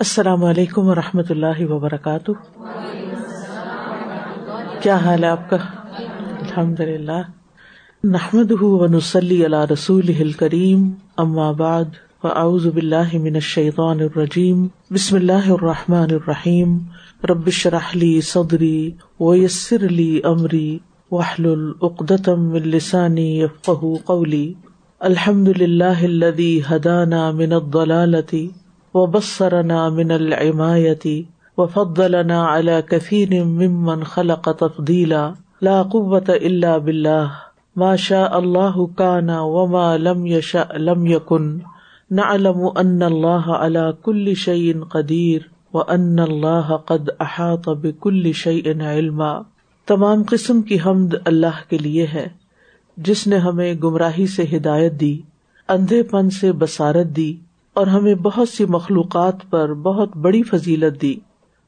السلام علیکم و رحمۃ اللہ وبرکاتہ۔ کیا حال ہے آپ کا؟ الحمد للہ نحمد ونسلی علی رسول کریم ام بعد، فاعوذ باللہ من الشیطان الرجیم۔ بسم اللہ الرحمٰن الرحیم۔ رب ربش رحلی صدری ویسر علی عمری وحل العقدم السانی قولی۔ الحمد للہ ہدانا من الضلالتی و بسرنا من العمایتی و فضلنا على كثير ممن خلق تفضيلا لا قوة الا بالله. ما شاء الله كان وما لم يشاء لم يكن. نعلم ان الله على كل شيء قدير وان الله قد احاط بكل شيء علما. تمام قسم کی حمد اللہ کے لیے ہے، جس نے ہمیں گمراہی سے ہدایت دی، اندھے پن سے بسارت دی اور ہمیں بہت سی مخلوقات پر بہت بڑی فضیلت دی۔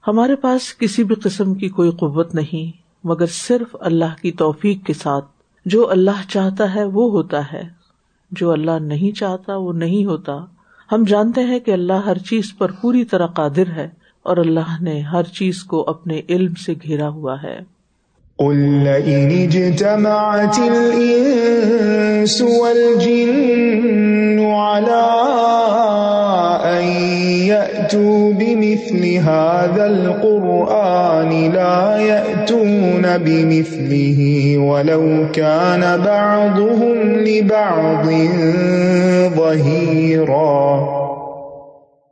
ہمارے پاس کسی بھی قسم کی کوئی قوت نہیں، مگر صرف اللہ کی توفیق کے ساتھ۔ جو اللہ چاہتا ہے وہ ہوتا ہے، جو اللہ نہیں چاہتا وہ نہیں ہوتا۔ ہم جانتے ہیں کہ اللہ ہر چیز پر پوری طرح قادر ہے اور اللہ نے ہر چیز کو اپنے علم سے گھیرا ہوا ہے۔ قل يأتوا بمثل هذا القرآن لا يأتون بمثله ولو كان بعضهم لبعض ظهيراً۔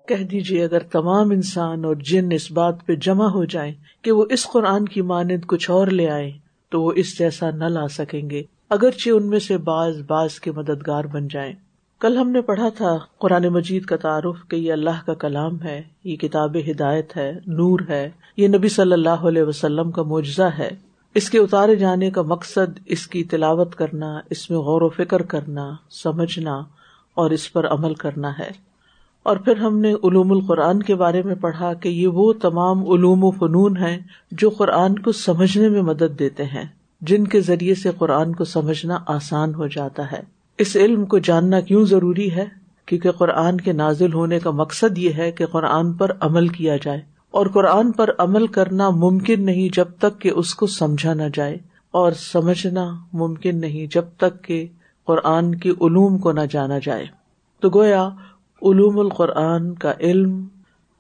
کہہ دیجیے اگر تمام انسان اور جن اس بات پہ جمع ہو جائیں کہ وہ اس قرآن کی مانند کچھ اور لے آئے تو وہ اس جیسا نہ لا سکیں گے، اگرچہ ان میں سے بعض بعض کے مددگار بن جائیں۔ کل ہم نے پڑھا تھا قرآن مجید کا تعارف کہ یہ اللہ کا کلام ہے، یہ کتاب ہدایت ہے، نور ہے، یہ نبی صلی اللہ علیہ وسلم کا معجزہ ہے۔ اس کے اتارے جانے کا مقصد اس کی تلاوت کرنا، اس میں غور و فکر کرنا، سمجھنا اور اس پر عمل کرنا ہے۔ اور پھر ہم نے علوم القرآن کے بارے میں پڑھا کہ یہ وہ تمام علوم و فنون ہیں جو قرآن کو سمجھنے میں مدد دیتے ہیں، جن کے ذریعے سے قرآن کو سمجھنا آسان ہو جاتا ہے۔ اس علم کو جاننا کیوں ضروری ہے؟ کیونکہ قرآن کے نازل ہونے کا مقصد یہ ہے کہ قرآن پر عمل کیا جائے، اور قرآن پر عمل کرنا ممکن نہیں جب تک کہ اس کو سمجھا نہ جائے، اور سمجھنا ممکن نہیں جب تک کہ قرآن کے علوم کو نہ جانا جائے۔ تو گویا، علوم القرآن کا علم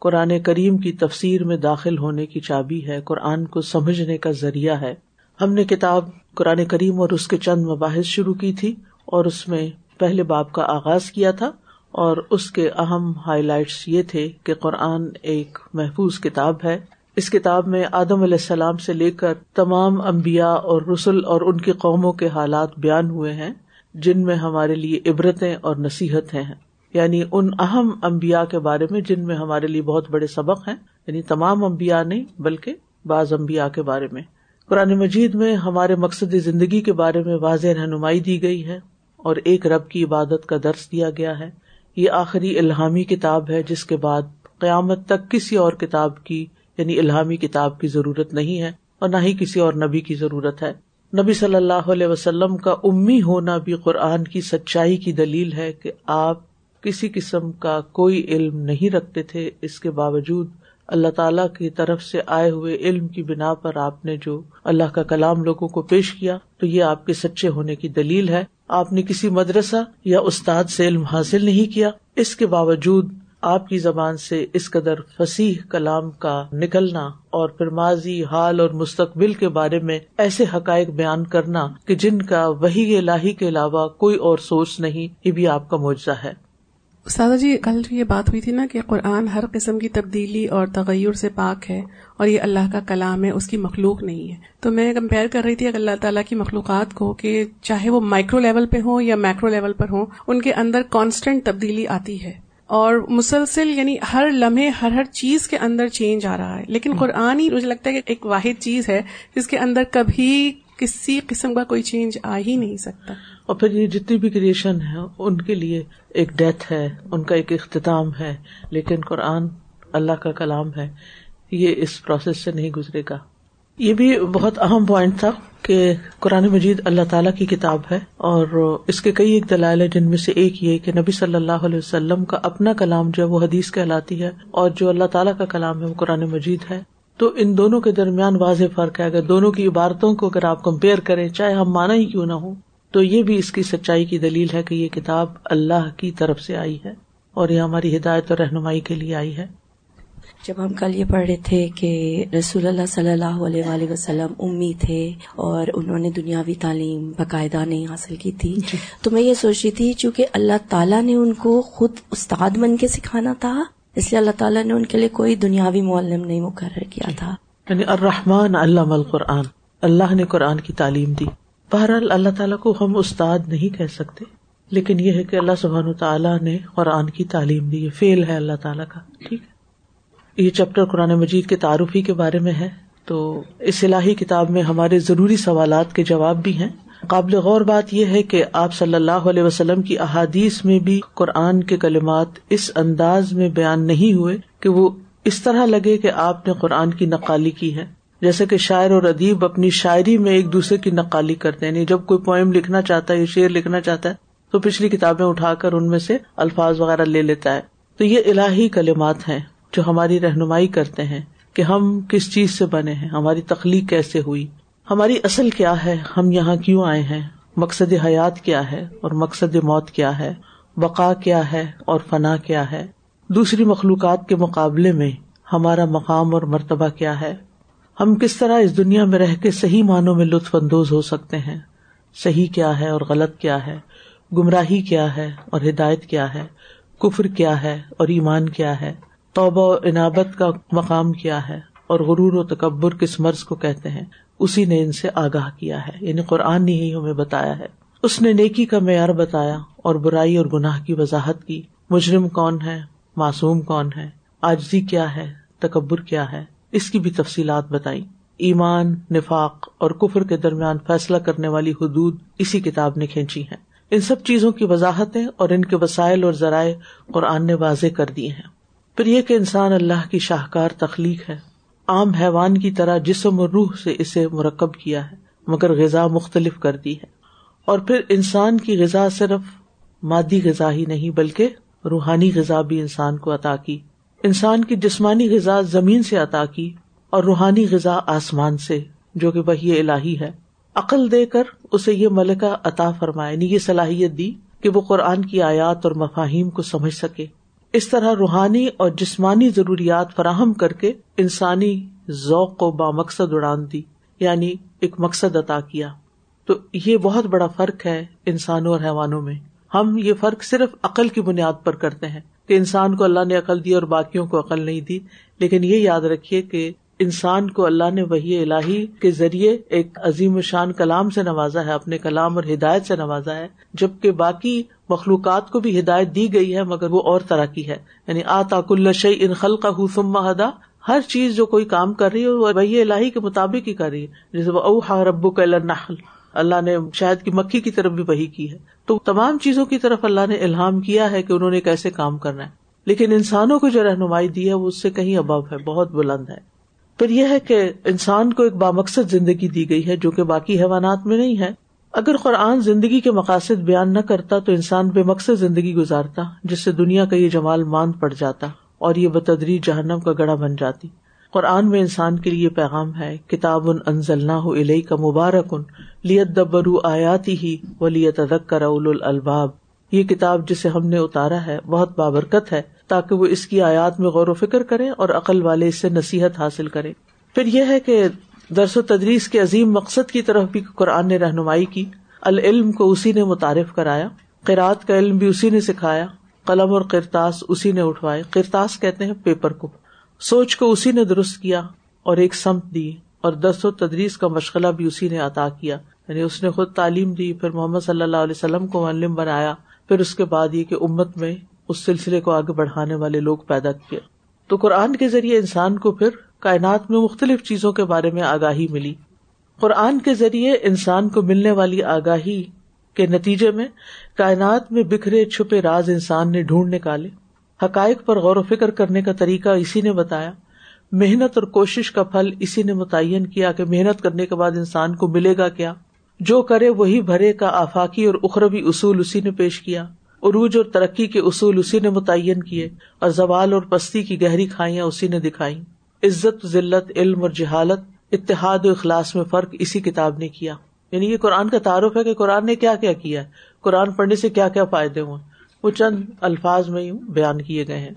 قرآن کریم کی تفسیر میں داخل ہونے کی چابی ہے، قرآن کو سمجھنے کا ذریعہ ہے۔ ہم نے کتاب قرآن کریم اور اس کے چند مباحث شروع کی تھی اور اس میں پہلے باپ کا آغاز کیا تھا اور اس کے اہم ہائی لائٹس یہ تھے کہ قرآن ایک محفوظ کتاب ہے۔ اس کتاب میں آدم علیہ السلام سے لے کر تمام امبیا اور رسول اور ان کی قوموں کے حالات بیان ہوئے ہیں، جن میں ہمارے لیے عبرتیں اور نصیحتیں ہیں۔ یعنی ان اہم امبیا کے بارے میں، جن میں ہمارے لیے بہت بڑے سبق ہیں۔ یعنی تمام امبیا نہیں، بلکہ بعض امبیا کے بارے میں۔ قرآن مجید میں ہمارے مقصد زندگی کے بارے میں واضح رہنمائی دی گئی ہے۔ اور ایک رب کی عبادت کا درس دیا گیا ہے۔ یہ آخری الحامی کتاب ہے جس کے بعد قیامت تک کسی اور کتاب کی یعنی الحامی کتاب کی ضرورت نہیں ہے اور نہ ہی کسی اور نبی کی ضرورت ہے۔ نبی صلی اللہ علیہ وسلم کا امی ہونا بھی قرآن کی سچائی کی دلیل ہے کہ آپ کسی قسم کا کوئی علم نہیں رکھتے تھے۔ اس کے باوجود اللہ تعالی کی طرف سے آئے ہوئے علم کی بنا پر آپ نے جو اللہ کا کلام لوگوں کو پیش کیا، تو یہ آپ کے سچے ہونے کی دلیل ہے۔ آپ نے کسی مدرسہ یا استاد سے علم حاصل نہیں کیا، اس کے باوجود آپ کی زبان سے اس قدر فصیح کلام کا نکلنا اور پھر ماضی، حال اور مستقبل کے بارے میں ایسے حقائق بیان کرنا کہ جن کا وہی الہی کے علاوہ کوئی اور سوچ نہیں، یہ بھی آپ کا معجزہ ہے۔ سادہ جی کل یہ بات ہوئی تھی نا کہ قرآن ہر قسم کی تبدیلی اور تغیر سے پاک ہے اور یہ اللہ کا کلام ہے، اس کی مخلوق نہیں ہے۔ تو میں کمپیئر کر رہی تھی اللہ تعالیٰ کی مخلوقات کو کہ چاہے وہ مائکرو لیول پہ ہوں یا میکرو لیول پر ہوں، ان کے اندر کانسٹنٹ تبدیلی آتی ہے۔ اور مسلسل یعنی ہر لمحے، ہر ہر چیز کے اندر چینج آ رہا ہے۔ لیکن قرآن ہی مجھے لگتا ہے کہ ایک واحد چیز ہے، جس کے اندر کبھی کسی قسم کا کوئی چینج آ ہی نہیں سکتا۔ اور پھر یہ جتنی بھی کریشن ہے ان کے لیے ایک ڈیتھ ہے، ان کا ایک اختتام ہے، لیکن قرآن اللہ کا کلام ہے۔ یہ اس پروسیس سے نہیں گزرے گا۔ یہ بھی بہت اہم پوائنٹ تھا کہ قرآن مجید اللہ تعالیٰ کی کتاب ہے، اور اس کے کئی ایک دلائل ہے جن میں سے ایک یہ کہ نبی صلی اللہ علیہ وسلم کا اپنا کلام جو ہے، وہ حدیث کہلاتی ہے، اور جو اللہ تعالیٰ کا کلام ہے، وہ قرآن مجید ہے۔ تو ان دونوں کے درمیان واضح فرق ہے۔ اگر دونوں کی عبارتوں کو اگر آپ کمپیئر کریں چاہے ہم مانا ہی کیوں نہ ہو تو یہ بھی اس کی سچائی کی دلیل ہے کہ یہ کتاب اللہ کی طرف سے آئی ہے اور یہ ہماری ہدایت اور رہنمائی کے لیے آئی ہے۔ جب ہم کل یہ پڑھ رہے تھے کہ رسول اللہ صلی اللہ علیہ وآلہ وسلم امی تھے اور انہوں نے دنیاوی تعلیم باقاعدہ نہیں حاصل کی تھی جی۔ تو میں یہ سوچ رہی تھی چونکہ اللہ تعالیٰ نے ان کو خود استاد بن کے سکھانا تھا اس لیے اللہ تعالیٰ نے ان کے لیے کوئی دنیاوی معلم نہیں مقرر کیا تھا۔ یعنی الرحمن علام القرآن۔ اللہ نے قرآن کی تعلیم دی۔ بہرحال اللہ تعالیٰ کو ہم استاد نہیں کہہ سکتے۔ لیکن یہ ہے کہ اللہ سبحان تعالیٰ نے قرآن کی تعلیم دی۔ یہ فیل ہے اللہ تعالیٰ کا۔ ٹھیک ہے۔ یہ چیپٹر قرآن مجید کے تعارفی کے بارے میں ہے۔ تو اس الہی کتاب میں ہمارے ضروری سوالات کے جواب بھی ہیں۔ قابل غور بات یہ ہے کہ آپ صلی اللہ علیہ وسلم کی احادیث میں بھی قرآن کے کلمات اس انداز میں بیان نہیں ہوئے کہ وہ اس طرح لگے کہ آپ نے قرآن کی نقالی کی ہے۔ جیسے کہ شاعر اور ادیب اپنی شاعری میں ایک دوسرے کی نقالی کرتے ہیں۔ یعنی جب کوئی پوئم لکھنا چاہتا ہے یا شعر لکھنا چاہتا ہے تو پچھلی کتابیں اٹھا کر ان میں سے الفاظ وغیرہ لے لیتا ہے۔ تو یہ الہی کلمات ہیں جو ہماری رہنمائی کرتے ہیں کہ ہم کس چیز سے بنے ہیں، ہماری تخلیق کیسے ہوئی۔ ہماری اصل کیا ہے؟ ہم یہاں کیوں آئے ہیں؟ مقصد حیات کیا ہے اور مقصد موت کیا ہے؟ بقا کیا ہے اور فنا کیا ہے؟ دوسری مخلوقات کے مقابلے میں ہمارا مقام اور مرتبہ کیا ہے؟ ہم کس طرح اس دنیا میں رہ کے صحیح معنوں میں لطف اندوز ہو سکتے ہیں؟ صحیح کیا ہے اور غلط کیا ہے؟ گمراہی کیا ہے اور ہدایت کیا ہے؟ کفر کیا ہے اور ایمان کیا ہے؟ توبہ و عنابت کا مقام کیا ہے اور غرور و تکبر کس مرض کو کہتے ہیں؟ اسی نے ان سے آگاہ کیا ہے۔ یعنی قرآن نے ہی ہمیں بتایا ہے۔ اس نے نیکی کا معیار بتایا اور برائی اور گناہ کی وضاحت کی۔ مجرم کون ہے؟ معصوم کون ہے؟ آجزی کیا ہے؟ تکبر کیا ہے؟ اس کی بھی تفصیلات بتائی ایمان، نفاق اور کفر کے درمیان فیصلہ کرنے والی حدود اسی کتاب نے کھینچی ہیں۔ ان سب چیزوں کی وضاحتیں اور ان کے وسائل اور ذرائع قرآن نے واضح کر دیے ہیں۔ پھر یہ کہ انسان اللہ کی شاہکار تخلیق ہے۔ عام حیوان کی طرح جسم اور روح سے اسے مرکب کیا ہے، مگر غذا مختلف کر دی ہے۔ اور پھر انسان کی غذا صرف مادی غذا ہی نہیں، بلکہ روحانی غذا بھی انسان کو عطا کی۔ انسان کی جسمانی غذا زمین سے عطا کی اور روحانی غذا آسمان سے، جو کہ وہی الہی ہے۔ عقل دے کر اسے یہ ملکہ عطا فرمائے یعنی یہ صلاحیت دی کہ وہ قرآن کی آیات اور مفاہیم کو سمجھ سکے۔ اس طرح روحانی اور جسمانی ضروریات فراہم کر کے انسانی ذوق کو بامقصد اڑان دی یعنی ایک مقصد عطا کیا۔ تو یہ بہت بڑا فرق ہے انسانوں اور حیوانوں میں۔ ہم یہ فرق صرف عقل کی بنیاد پر کرتے ہیں کہ انسان کو اللہ نے عقل دی اور باقیوں کو عقل نہیں دی۔ لیکن یہ یاد رکھیے کہ انسان کو اللہ نے وہی الہی کے ذریعے ایک عظیم شان کلام سے نوازا ہے، اپنے کلام اور ہدایت سے نوازا ہے، جبکہ باقی مخلوقات کو بھی ہدایت دی گئی ہے، مگر وہ اور طرح کی ہے۔ یعنی آتا کل شعی ان خل کا حسم ہدا۔ ہر چیز جو کوئی کام کر رہی ہے، وہ وہی الہی کے مطابق ہی کر رہی ہے۔ جیسے وہ اوہا ربو کا نحل اللہ نے شاید کی مکھی کی طرف بھی وہی کی ہے۔ تو تمام چیزوں کی طرف اللہ نے الحام کیا ہے کہ انہوں نے کیسے کام کرنا ہے۔ لیکن انسانوں کو جو رہنمائی دی ہے، وہ اس سے کہیں ابو ہے، بہت بلند ہے۔ پھر یہ ہے کہ انسان کو ایک بامقصد زندگی دی گئی ہے، جو کہ باقی حیوانات میں نہیں ہے۔ اگر قرآن زندگی کے مقاصد بیان نہ کرتا تو انسان بے مقصد زندگی گزارتا، جس سے دنیا کا یہ جمال ماند پڑ جاتا اور یہ بتدری جہنم کا گڑا بن جاتی۔ قرآن میں انسان کے لیے پیغام ہے، کتاب ان انزل علیہ کا مبارک ان لیت دبرو آیاتی ہی و لیت ادک کر الباب یہ کتاب جسے ہم نے اتارا ہے بہت بابرکت ہے تاکہ وہ اس کی آیات میں غور و فکر کرے اور عقل والے اس سے نصیحت حاصل کرے پھر یہ ہے کہ درس و تدریس کے عظیم مقصد کی طرف بھی قرآن نے رہنمائی کی۔ العلم کو اسی نے متعارف کرایا۔ قرآد کا علم بھی اسی نے سکھایا۔ قلم اور کرتاس اسی نے اٹھوائے۔ کرتاس کہتے ہیں پیپر کو۔ سوچ کو اسی نے درست کیا اور ایک سمت دی اور درس و تدریس کا مشغلہ بھی اسی نے عطا کیا۔ یعنی اس نے خود تعلیم دی، پھر محمد صلی اللہ علیہ وسلم کو معلم بنایا۔ پھر اس کے بعد یہ کہ امت میں اس سلسلے کو آگے بڑھانے والے لوگ پیدا کیے۔ تو قرآن کے ذریعے انسان کو پھر کائنات میں مختلف چیزوں کے بارے میں آگاہی ملی۔ قرآن کے ذریعے انسان کو ملنے والی آگاہی کے نتیجے میں کائنات میں بکھرے چھپے راز انسان نے ڈھونڈ نکالے۔ حقائق پر غور و فکر کرنے کا طریقہ اسی نے بتایا۔ محنت اور کوشش کا پھل اسی نے متعین کیا کہ محنت کرنے کے بعد انسان کو ملے گا کیا۔ جو کرے وہی بھرے کا آفاقی اور اخروی اصول اسی نے پیش کیا۔ عروج اور ترقی کے اصول اسی نے متعین کیے۔ اور زوال اور پستی کی گہری کھائیاں اسی نے دکھائی عزت، ذلت، علم اور جہالت، اتحاد و اخلاص میں فرق اسی کتاب نے کیا۔ یعنی یہ قرآن کا تعارف ہے کہ قرآن نے کیا کیا کیا ہے۔ قرآن پڑھنے سے کیا کیا فائدے ہوئے وہ چند الفاظ میں بیان کیے گئے ہیں۔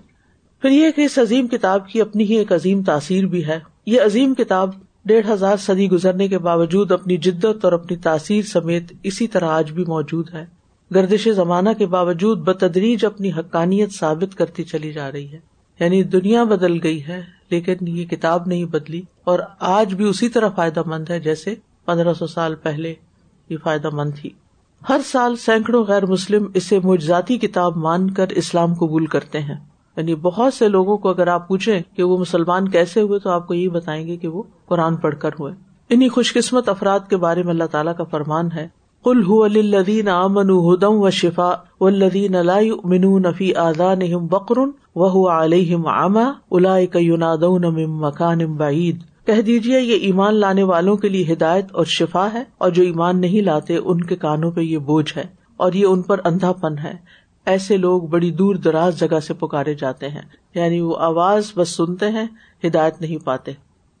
پھر یہ کہ اس عظیم کتاب کی اپنی ہی ایک عظیم تاثیر بھی ہے۔ یہ عظیم کتاب ڈیڑھ ہزار صدی گزرنے کے باوجود اپنی جدت اور اپنی تاثیر سمیت اسی طرح آج بھی موجود ہے۔ گردش زمانہ کے باوجود بتدریج اپنی حقانیت ثابت کرتی چلی جا رہی ہے۔ یعنی دنیا بدل گئی ہے۔ لیکن یہ کتاب نہیں بدلی۔ اور آج بھی اسی طرح فائدہ مند ہے جیسے پندرہ سو سال پہلے یہ فائدہ مند تھی۔ ہر سال سینکڑوں غیر مسلم اسے مجزاتی کتاب مان کر اسلام قبول کرتے ہیں۔ یعنی بہت سے لوگوں کو اگر آپ پوچھیں کہ وہ مسلمان کیسے ہوئے، تو آپ کو یہی بتائیں گے کہ وہ قرآن پڑھ کر ہوئے۔ انہیں خوش قسمت افراد کے بارے میں اللہ تعالیٰ کا فرمان ہے۔ کل الدین امن ہدم و شفا و الدین من نفی آزان بکر و علیہم عما الا مکان بعید کہہ دیجیے یہ ایمان لانے والوں کے لیے ہدایت اور شفا ہے اور جو ایمان نہیں لاتے، ان کے کانوں پہ یہ بوجھ ہے اور یہ ان پر اندھا پن ہے۔ ایسے لوگ بڑی دور دراز جگہ سے پکارے جاتے ہیں یعنی وہ آواز بس سنتے ہیں، ہدایت نہیں پاتے۔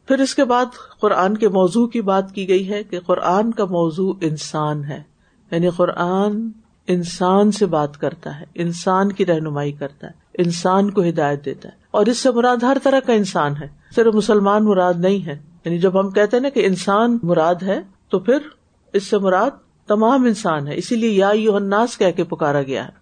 پھر اس کے بعد قرآن کے موضوع کی بات کی گئی ہے کہ قرآن کا موضوع انسان ہے۔ یعنی قرآن انسان سے بات کرتا ہے، انسان کی رہنمائی کرتا ہے، انسان کو ہدایت دیتا ہے۔ اور اس سے مراد ہر طرح کا انسان ہے، صرف مسلمان مراد نہیں ہے۔ یعنی جب ہم کہتے ہیں نا کہ انسان مراد ہے، تو پھر اس سے مراد تمام انسان ہے۔ اسی لیے یا یو الناس کہہ کے پکارا گیا ہے۔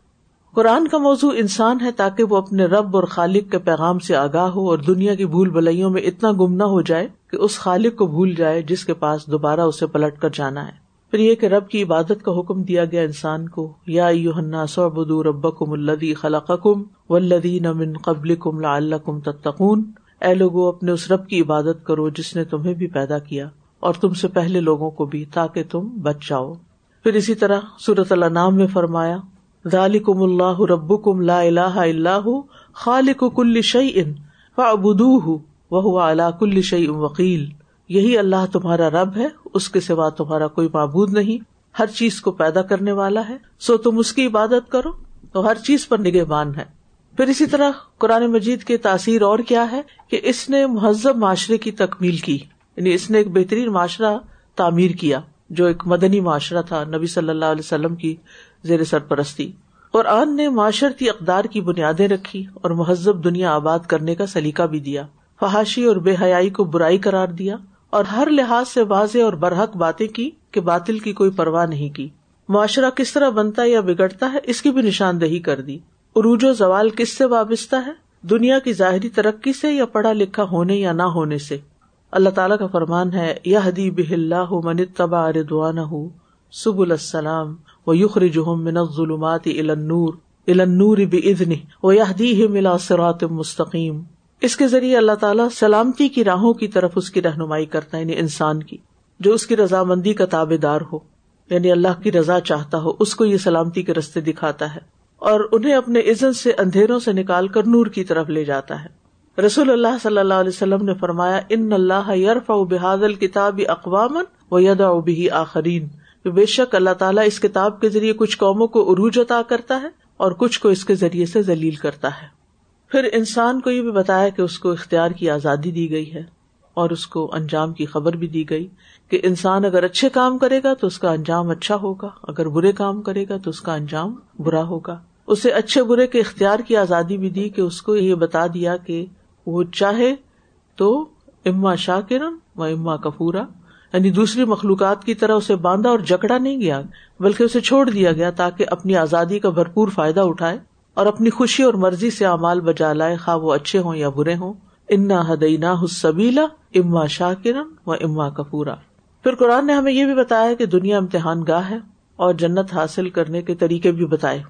قرآن کا موضوع انسان ہے تاکہ وہ اپنے رب اور خالق کے پیغام سے آگاہ ہو اور دنیا کی بھول بلائیوں میں اتنا گم نہ ہو جائے کہ اس خالق کو بھول جائے جس کے پاس دوبارہ اسے پلٹ کر جانا ہے۔ پھر یہ کہ رب کی عبادت کا حکم دیا گیا انسان کو، یا یوحنا سعبدو رب کم الدی خلق کم و من قبل کم کم تتقون۔ اے لوگو، اپنے اس رب کی عبادت کرو جس نے تمہیں بھی پیدا کیا اور تم سے پہلے لوگوں کو بھی تاکہ تم بچ جاؤ۔ پھر اسی طرح صورت اللہ نام میں فرمایا ذالکم اللہ ربکم لا الہ اللہ خالق کل شعی ان و وہ اللہ کل شعی وکیل یہی اللہ تمہارا رب ہے، اس کے سوا تمہارا کوئی معبود نہیں۔ ہر چیز کو پیدا کرنے والا ہے، سو تم اس کی عبادت کرو، تو ہر چیز پر نگہ بان ہے۔ پھر اسی طرح قرآن مجید کی تاثیر اور کیا ہے کہ اس نے مہذب معاشرے کی تکمیل کی یعنی اس نے ایک بہترین معاشرہ تعمیر کیا، جو ایک مدنی معاشرہ تھا، نبی صلی اللہ علیہ وسلم کی زیر سرپرستی۔ قرآن نے معاشرتی اقدار کی بنیادیں رکھی اور مہذب دنیا آباد کرنے کا سلیقہ بھی دیا۔ فحاشی اور بے حیائی کو برائی قرار دیا اور ہر لحاظ سے واضح اور برحق باتیں کی کہ باطل کی کوئی پرواہ نہیں کی۔ معاشرہ کس طرح بنتا یا بگڑتا ہے اس کی بھی نشاندہی کر دی۔ عروج و زوال کس سے وابستہ ہے؟ دنیا کی ظاہری ترقی سے یا پڑھا لکھا ہونے یا نہ ہونے سے؟ اللہ تعالیٰ کا فرمان ہے یا حدی بہ اللہ من تبا ردوان سب السلام۔ و یخر جہم من ظلمات النور النور بزنی و یادی ملا سرات مستقیم اس کے ذریعے اللہ تعالیٰ سلامتی کی راہوں کی طرف اس کی رہنمائی کرتا ہے یعنی انسان کی، جو اس کی رضامندی کا تابے دار ہو یعنی اللہ کی رضا چاہتا ہو، اس کو یہ سلامتی کے رستے دکھاتا ہے، اور انہیں اپنے عزت سے اندھیروں سے نکال کر نور کی طرف لے جاتا ہے۔ رسول اللہ صلی اللہ علیہ وسلم نے فرمایا، ان اللہ یرف بحاد الکتاب اقوام و یدا آخرین۔ بے شک اللہ تعالیٰ اس کتاب کے ذریعے کچھ قوموں کو عروج عطا کرتا ہے اور کچھ کو اس کے ذریعے سے ذلیل کرتا ہے۔ پھر انسان کو یہ بھی بتایا کہ اس کو اختیار کی آزادی دی گئی ہے اور اس کو انجام کی خبر بھی دی گئی کہ انسان اگر اچھے کام کرے گا تو اس کا انجام اچھا ہوگا، اگر برے کام کرے گا تو اس کا انجام برا ہوگا۔ اسے اچھے برے کے اختیار کی آزادی بھی دی کہ اس کو یہ بتا دیا کہ وہ چاہے تو اما شاکرن و اما کفورا۔ یعنی دوسری مخلوقات کی طرح اسے باندھا اور جکڑا نہیں گیا، بلکہ اسے چھوڑ دیا گیا تاکہ اپنی آزادی کا بھرپور فائدہ اٹھائے اور اپنی خوشی اور مرضی سے امال بجا لائے، خواہ وہ اچھے ہوں یا برے ہوں۔ انا ہدینا حسبیلا اما شاکرن و اما کپورا پھر قرآن نے ہمیں یہ بھی بتایا کہ دنیا امتحان گاہ ہے اور جنت حاصل کرنے کے طریقے بھی بتائے۔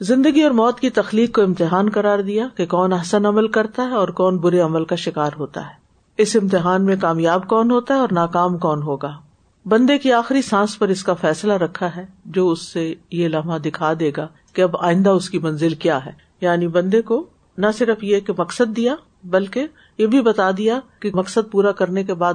زندگی اور موت کی تخلیق کو امتحان قرار دیا کہ کون احسن عمل کرتا ہے اور کون برے عمل کا شکار ہوتا ہے۔ اس امتحان میں کامیاب کون ہوتا ہے اور ناکام کون ہوگا؟ بندے کی آخری سانس پر اس کا فیصلہ رکھا ہے، جو اس سے یہ لمحہ دکھا دے گا کہ اب آئندہ اس کی منزل کیا ہے۔ یعنی بندے کو نہ صرف یہ کہ مقصد دیا، بلکہ یہ بھی بتا دیا کہ مقصد پورا کرنے کے بعد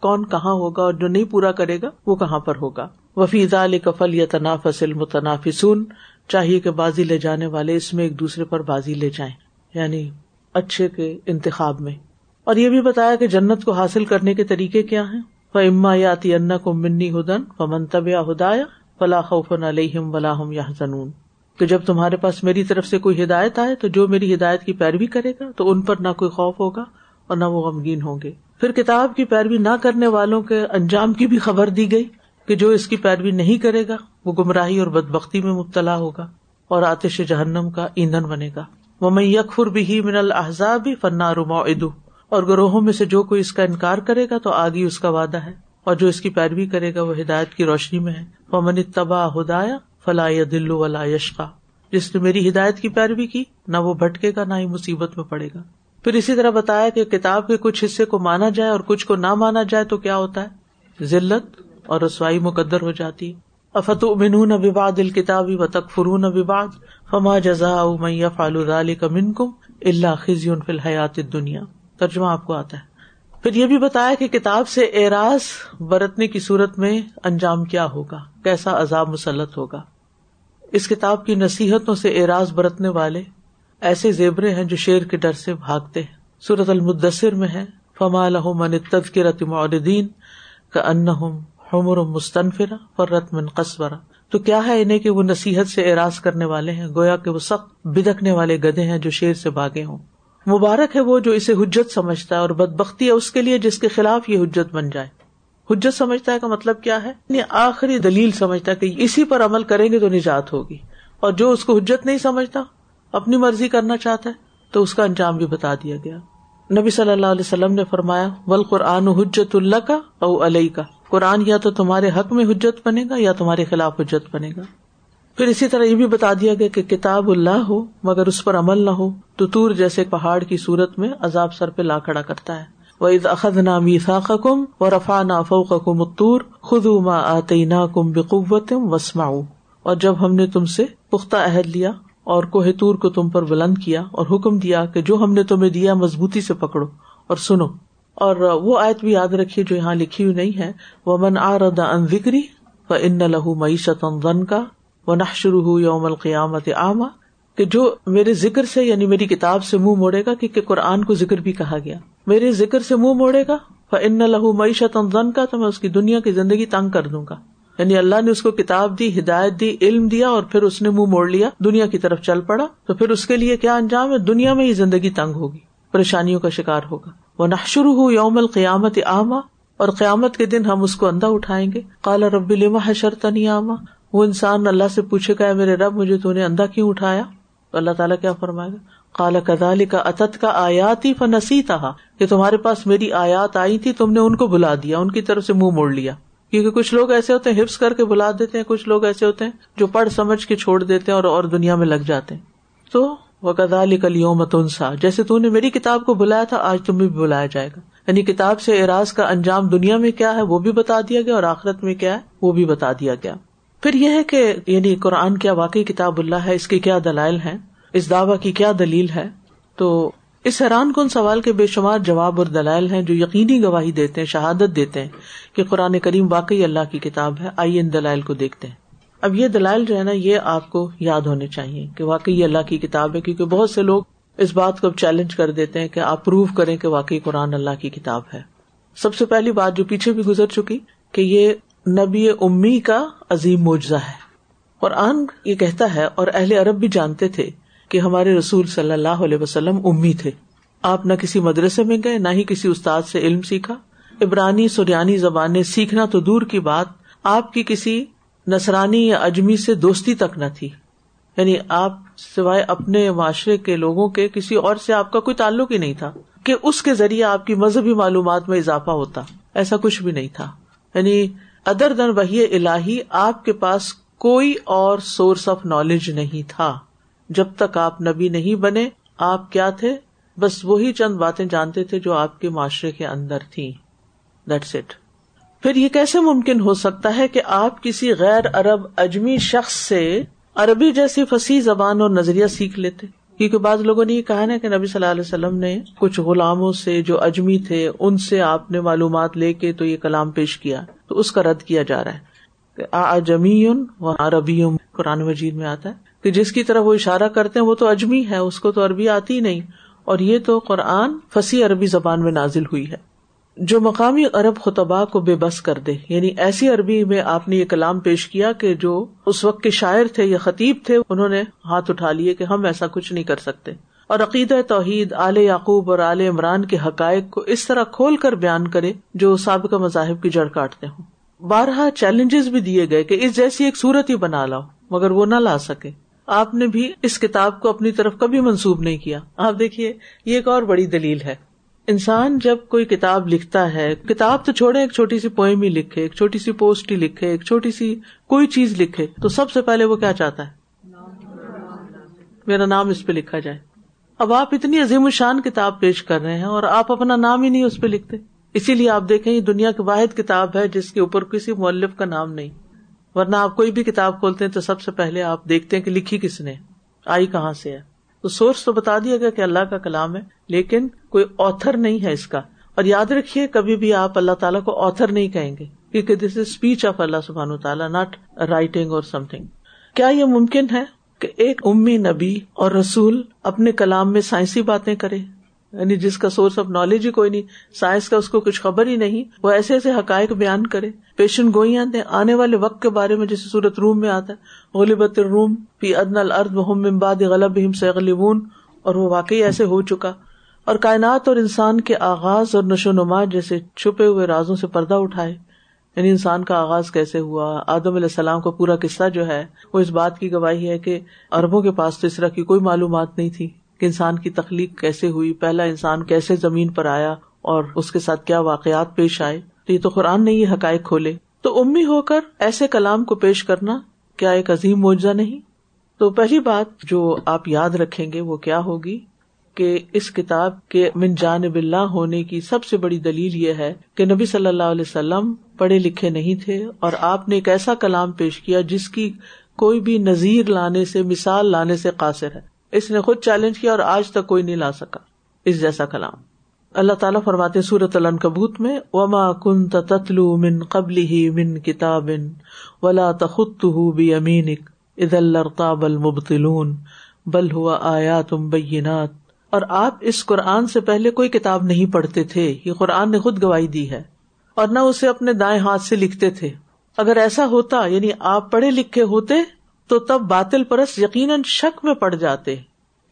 کون کہاں ہوگا اور جو نہیں پورا کرے گا، وہ کہاں پر ہوگا۔ وفیز علی کفل یا تنافس المتنافسون، چاہیے کہ بازی لے جانے والے اس میں ایک دوسرے پر بازی لے جائیں یعنی اچھے کے انتخاب میں۔ اور یہ بھی بتایا کہ جنت کو حاصل کرنے کے طریقے کیا ہیں؟ وہ اما یاتی ان کو منی ہدن و منتب ہدایا فلاح خوفن علیہم ولاحم یا زنون کہ جب تمہارے پاس میری طرف سے کوئی ہدایت آئے تو جو میری ہدایت کی پیروی کرے گا تو ان پر نہ کوئی خوف ہوگا اور نہ وہ غمگین ہوں گے۔ پھر کتاب کی پیروی نہ کرنے والوں کے انجام کی بھی خبر دی گئی کہ جو اس کی پیروی نہیں کرے گا وہ گمراہی اور بد بختی میں مبتلا ہوگا اور آتش جہنم کا ایندھن بنے گا۔ وہ میں یکفر بھی من الحضاب فنا ادو اور گروہوں میں سے جو کوئی اس کا انکار کرے گا تو آگے اس کا وعدہ ہے، اور جو اس کی پیروی کرے گا وہ ہدایت کی روشنی میں ہے۔ وہ تباہ ہدایا فلاح دلو ولا یشقا جس نے میری ہدایت کی پیروی کی، نہ وہ بھٹکے گا، نہ ہی مصیبت میں پڑے گا۔ پھر اسی طرح بتایا کہ کتاب کے کچھ حصے کو مانا جائے اور کچھ کو نہ مانا جائے تو کیا ہوتا ہے؟ ذلت اور رسوائی مقدر ہو جاتی۔ افت منون اباد الکتابی و تک فرون اباد فما جزا فالو کا من کم اللہ خزی فی الحیات دنیا ترجمہ آپ کو آتا ہے۔ پھر یہ بھی بتایا کہ کتاب سے اعراض برتنے کی صورت میں انجام کیا ہوگا؟ کیسا عذاب مسلط ہوگا؟ اس کتاب کی نصیحتوں سے اعراض برتنے والے ایسے زیبرے ہیں جو شیر کے ڈر سے بھاگتے ہیں۔ سورت المدثر میں ہے، فما من تذکرت معدین کا ان حمر مستنفرا فرت من قصبرا تو کیا ہے انہیں کہ وہ نصیحت سے اعراض کرنے والے ہیں؟ گویا کہ وہ سخت بدکنے والے گدے ہیں جو شیر سے بھاگے ہوں۔ مبارک ہے وہ جو اسے حجت سمجھتا ہے اور بد بختی ہے اس کے لیے جس کے خلاف یہ حجت بن جائے۔ حجت سمجھتا ہے کا مطلب کیا ہے؟ یعنی آخری دلیل سمجھتا ہے کہ اسی پر عمل کریں گے تو نجات ہوگی۔ اور جو اس کو حجت نہیں سمجھتا، اپنی مرضی کرنا چاہتا ہے، تو اس کا انجام بھی بتا دیا گیا۔ نبی صلی اللہ علیہ وسلم نے فرمایا ول قرآن حجت اللہ کا او علیہ کا قرآن یا تو تمہارے حق میں حجت بنے گا یا تمہارے خلاف حجت بنے گا۔ پھر اسی طرح یہ بھی بتا دیا گیا کہ کتاب اللہ ہو، مگر اس پر عمل نہ ہو، تو تور جیسے پہاڑ کی صورت میں عذاب سر پہ لا کھڑا کرتا ہے۔ وہ عید اخذ نامی کم و رفا نا فوق متور خود ما آتی نا کم بقوت وسما اور جب ہم نے تم سے پختہ عہد لیا اور کوہ تور کو تم پر بلند کیا اور حکم دیا کہ جو ہم نے تمہیں دیا مضبوطی سے پکڑو اور سنو۔ اور وہ آیت بھی یاد رکھیے جو یہاں لکھی ہوئی نہیں ہے۔ وہ من آ ردا ان وکری و ان لہو معیشت کا وہ نہ شروع ہو یوم القیامت عامہ، کہ جو میرے ذکر سے یعنی میری کتاب سے منہ موڑے گا، کیونکہ قرآن کو ذکر بھی کہا گیا۔ میرے ذکر سے منہ موڑے گا ان لہو معیشت ون کا تو میں اس کی دنیا کی زندگی تنگ کر دوں گا۔ یعنی اللہ نے اس کو کتاب دی، ہدایت دی، علم دیا، اور پھر اس نے منہ موڑ لیا، دنیا کی طرف چل پڑا۔ تو پھر اس کے لیے کیا انجام ہے؟ دنیا میں ہی زندگی تنگ ہوگی، پریشانیوں کا شکار ہوگا۔ وہ نہ شروع ہو یوم القیامت عامہ اور قیامت کے دن ہم اس کو اندھا اٹھائیں گے۔ کالا رب الما حشرتنی عامہ وہ انسان اللہ سے پوچھے گا میرے رب، مجھے تو نے اندھا کیوں اٹھایا؟ تو اللہ تعالیٰ کیا فرمائے گا؟ کالا کدالی کا اتت کا آیات ہی فنسی تھا کہ تمہارے پاس میری آیات آئی تھی، تم نے ان کو بلا دیا، ان کی طرف سے منہ موڑ لیا۔ کیونکہ کچھ لوگ ایسے ہوتے ہیں ہپس کر کے بلا دیتے ہیں، کچھ لوگ ایسے ہوتے ہیں جو پڑھ سمجھ کے چھوڑ دیتے ہیں اور اور دنیا میں لگ جاتے ہیں۔ تو وہ کدالی کل یوم تنسا، جیسے تو نے میری کتاب کو بلایا تھا، آج تمہیں بھی بلایا جائے گا۔ یعنی کتاب سے اعراض کا انجام دنیا میں کیا ہے، وہ بھی بتا دیا گیا اور آخرت میں کیا ہے، وہ بھی بتا دیا گیا۔ پھر یہ ہے کہ یعنی قرآن کیا واقعی کتاب اللہ ہے، اس کے کیا دلائل ہے اس دعوی کی کیا دلیل ہے؟ تو اس حیران کن سوال کے بے شمار جواب اور دلائل ہیں جو یقینی گواہی دیتے ہیں، شہادت دیتے ہیں کہ قرآن کریم واقعی اللہ کی کتاب ہے۔ آئیے ان دلائل کو دیکھتے ہیں۔ اب یہ دلائل جو ہے نا، یہ آپ کو یاد ہونے چاہیے کہ واقعی اللہ کی کتاب ہے، کیونکہ بہت سے لوگ اس بات کو چیلنج کر دیتے ہیں کہ آپ پروو کریں کہ واقعی قرآن اللہ کی کتاب ہے۔ سب سے پہلی بات جو پیچھے بھی گزر چکی کہ یہ نبی امی کا عظیم معجزہ ہے۔ اور آن یہ کہتا ہے، اور اہل عرب بھی جانتے تھے کہ ہمارے رسول صلی اللہ علیہ وسلم امی تھے۔ آپ نہ کسی مدرسے میں گئے، نہ ہی کسی استاد سے علم سیکھا۔ عبرانی، سریانی زبانیں سیکھنا تو دور کی بات، آپ کی کسی نسرانی یا اجمی سے دوستی تک نہ تھی۔ یعنی آپ سوائے اپنے معاشرے کے لوگوں کے کسی اور سے آپ کا کوئی تعلق ہی نہیں تھا کہ اس کے ذریعے آپ کی مذہبی معلومات میں اضافہ ہوتا۔ ایسا کچھ بھی نہیں تھا۔ یعنی ادر دن وہی الہی آپ کے پاس کوئی اور سورس آف نالج نہیں تھا۔ جب تک آپ نبی نہیں بنے، آپ کیا تھے؟ بس وہی چند باتیں جانتے تھے جو آپ کے معاشرے کے اندر تھی دیٹس اٹ پھر یہ کیسے ممکن ہو سکتا ہے کہ آپ کسی غیر عرب اجمی شخص سے عربی جیسی فصیح زبان اور نظریہ سیکھ لیتے؟ کیونکہ بعض لوگوں نے یہ کہا نا کہ نبی صلی اللہ علیہ وسلم نے کچھ غلاموں سے جو اجمی تھے، ان سے آپ نے معلومات لے کے تو یہ کلام پیش کیا۔ تو اس کا رد کیا جا رہا ہے کہ و عربی قرآن مجید میں آتا ہے کہ جس کی طرف وہ اشارہ کرتے ہیں، وہ تو اجمی ہے، اس کو تو عربی آتی نہیں۔ اور یہ تو قرآن فصیح عربی زبان میں نازل ہوئی ہے۔ جو مقامی عرب خطبہ کو بے بس کر دے۔ یعنی ایسی عربی میں آپ نے یہ کلام پیش کیا کہ جو اس وقت کے شاعر تھے یا خطیب تھے، انہوں نے ہاتھ اٹھا لیے کہ ہم ایسا کچھ نہیں کر سکتے۔ اور عقید توحید، آل یعقوب اور آل عمران کے حقائق کو اس طرح کھول کر بیان کرے جو سابقہ مذاہب کی جڑ کاٹتے ہوں۔ بارہ چیلنجز بھی دیے گئے کہ اس جیسی ایک صورت ہی بنا لاؤ، مگر وہ نہ لا سکے۔ آپ نے بھی اس کتاب کو اپنی طرف کبھی منسوب نہیں کیا۔ آپ دیکھیے، یہ ایک اور بڑی دلیل ہے۔ انسان جب کوئی کتاب لکھتا ہے، کتاب تو چھوڑے، ایک چھوٹی سی پوئم ہی لکھے، ایک چھوٹی سی پوسٹ ہی لکھے، ایک چھوٹی سی کوئی چیز لکھے، تو سب سے پہلے وہ کیا چاہتا ہے؟ میرا نام اس پہ لکھا جائے۔ اب آپ اتنی عظیم الشان کتاب پیش کر رہے ہیں اور آپ اپنا نام ہی نہیں اس پہ لکھتے۔ اسی لیے آپ دیکھیں، یہ دنیا کی واحد کتاب ہے جس کے اوپر کسی مولف کا نام نہیں۔ ورنہ آپ کوئی بھی کتاب کھولتے ہیں تو سب سے پہلے آپ دیکھتے ہیں کہ لکھی کس نے، آئی کہاں سے ہے۔ تو سورس تو بتا دیا گیا کہ اللہ کا کلام ہے، لیکن کوئی آتھر نہیں ہے اس کا۔ اور یاد رکھیے، کبھی بھی آپ اللہ تعالیٰ کو آتھر نہیں کہیں گے، کیونکہ دس از اسپیچ آف اللہ سبحان تعالیٰ ناٹ رائٹنگ اور سم تھنگ کیا یہ ممکن ہے کہ ایک امی نبی اور رسول اپنے کلام میں سائنسی باتیں کرے یعنی جس کا سورس آف نالج ہی کوئی نہیں سائنس کا اس کو کچھ خبر ہی نہیں، وہ ایسے ایسے حقائق بیان کرے۔ پیشن گوئیاں دیں، آنے والے وقت کے بارے میں جیسے سورت روم میں آتا ہے، غلبت روم فی ادن الرد امباد غلب سیغلبون، اور وہ واقعی ایسے ہو چکا۔ اور کائنات اور انسان کے آغاز اور نشو نما جیسے چھپے ہوئے رازوں سے پردہ اٹھائے۔ یعنی انسان کا آغاز کیسے ہوا؟ آدم علیہ السلام کا پورا قصہ جو ہے، وہ اس بات کی گواہی ہے کہ اربوں کے پاس تو اس طرح کی کوئی معلومات نہیں تھی کہ انسان کی تخلیق کیسے ہوئی، پہلا انسان کیسے زمین پر آیا اور اس کے ساتھ کیا واقعات پیش آئے۔ تو یہ تو قرآن نے یہ حقائق کھولے۔ تو امی ہو کر ایسے کلام کو پیش کرنا کیا ایک عظیم معجزہ نہیں؟ تو پہلی بات جو آپ یاد رکھیں گے وہ کیا ہوگی؟ کہ اس کتاب کے من جانب اللہ ہونے کی سب سے بڑی دلیل یہ ہے کہ نبی صلی اللہ علیہ وسلم پڑھے لکھے نہیں تھے اور آپ نے ایک ایسا کلام پیش کیا جس کی کوئی بھی نظیر لانے سے، مثال لانے سے قاصر ہے۔ اس نے خود چیلنج کیا اور آج تک کوئی نہیں لا سکا۔ اس جیسا کلام۔ اللہ تعالیٰ فرماتے سورت الن کبوت میں، وما کن تتلو من قبل ہی من کتاب ولا تخت بھی امینک اد الرتاب المبتلون بل ہوا آیا تم بینات اور آپ اس قرآن سے پہلے کوئی کتاب نہیں پڑھتے تھے، یہ قرآن نے خود گواہی دی ہے، اور نہ اسے اپنے دائیں ہاتھ سے لکھتے تھے۔ اگر ایسا ہوتا یعنی آپ پڑھے لکھے ہوتے، تو تب باطل پرس یقیناً شک میں پڑ جاتے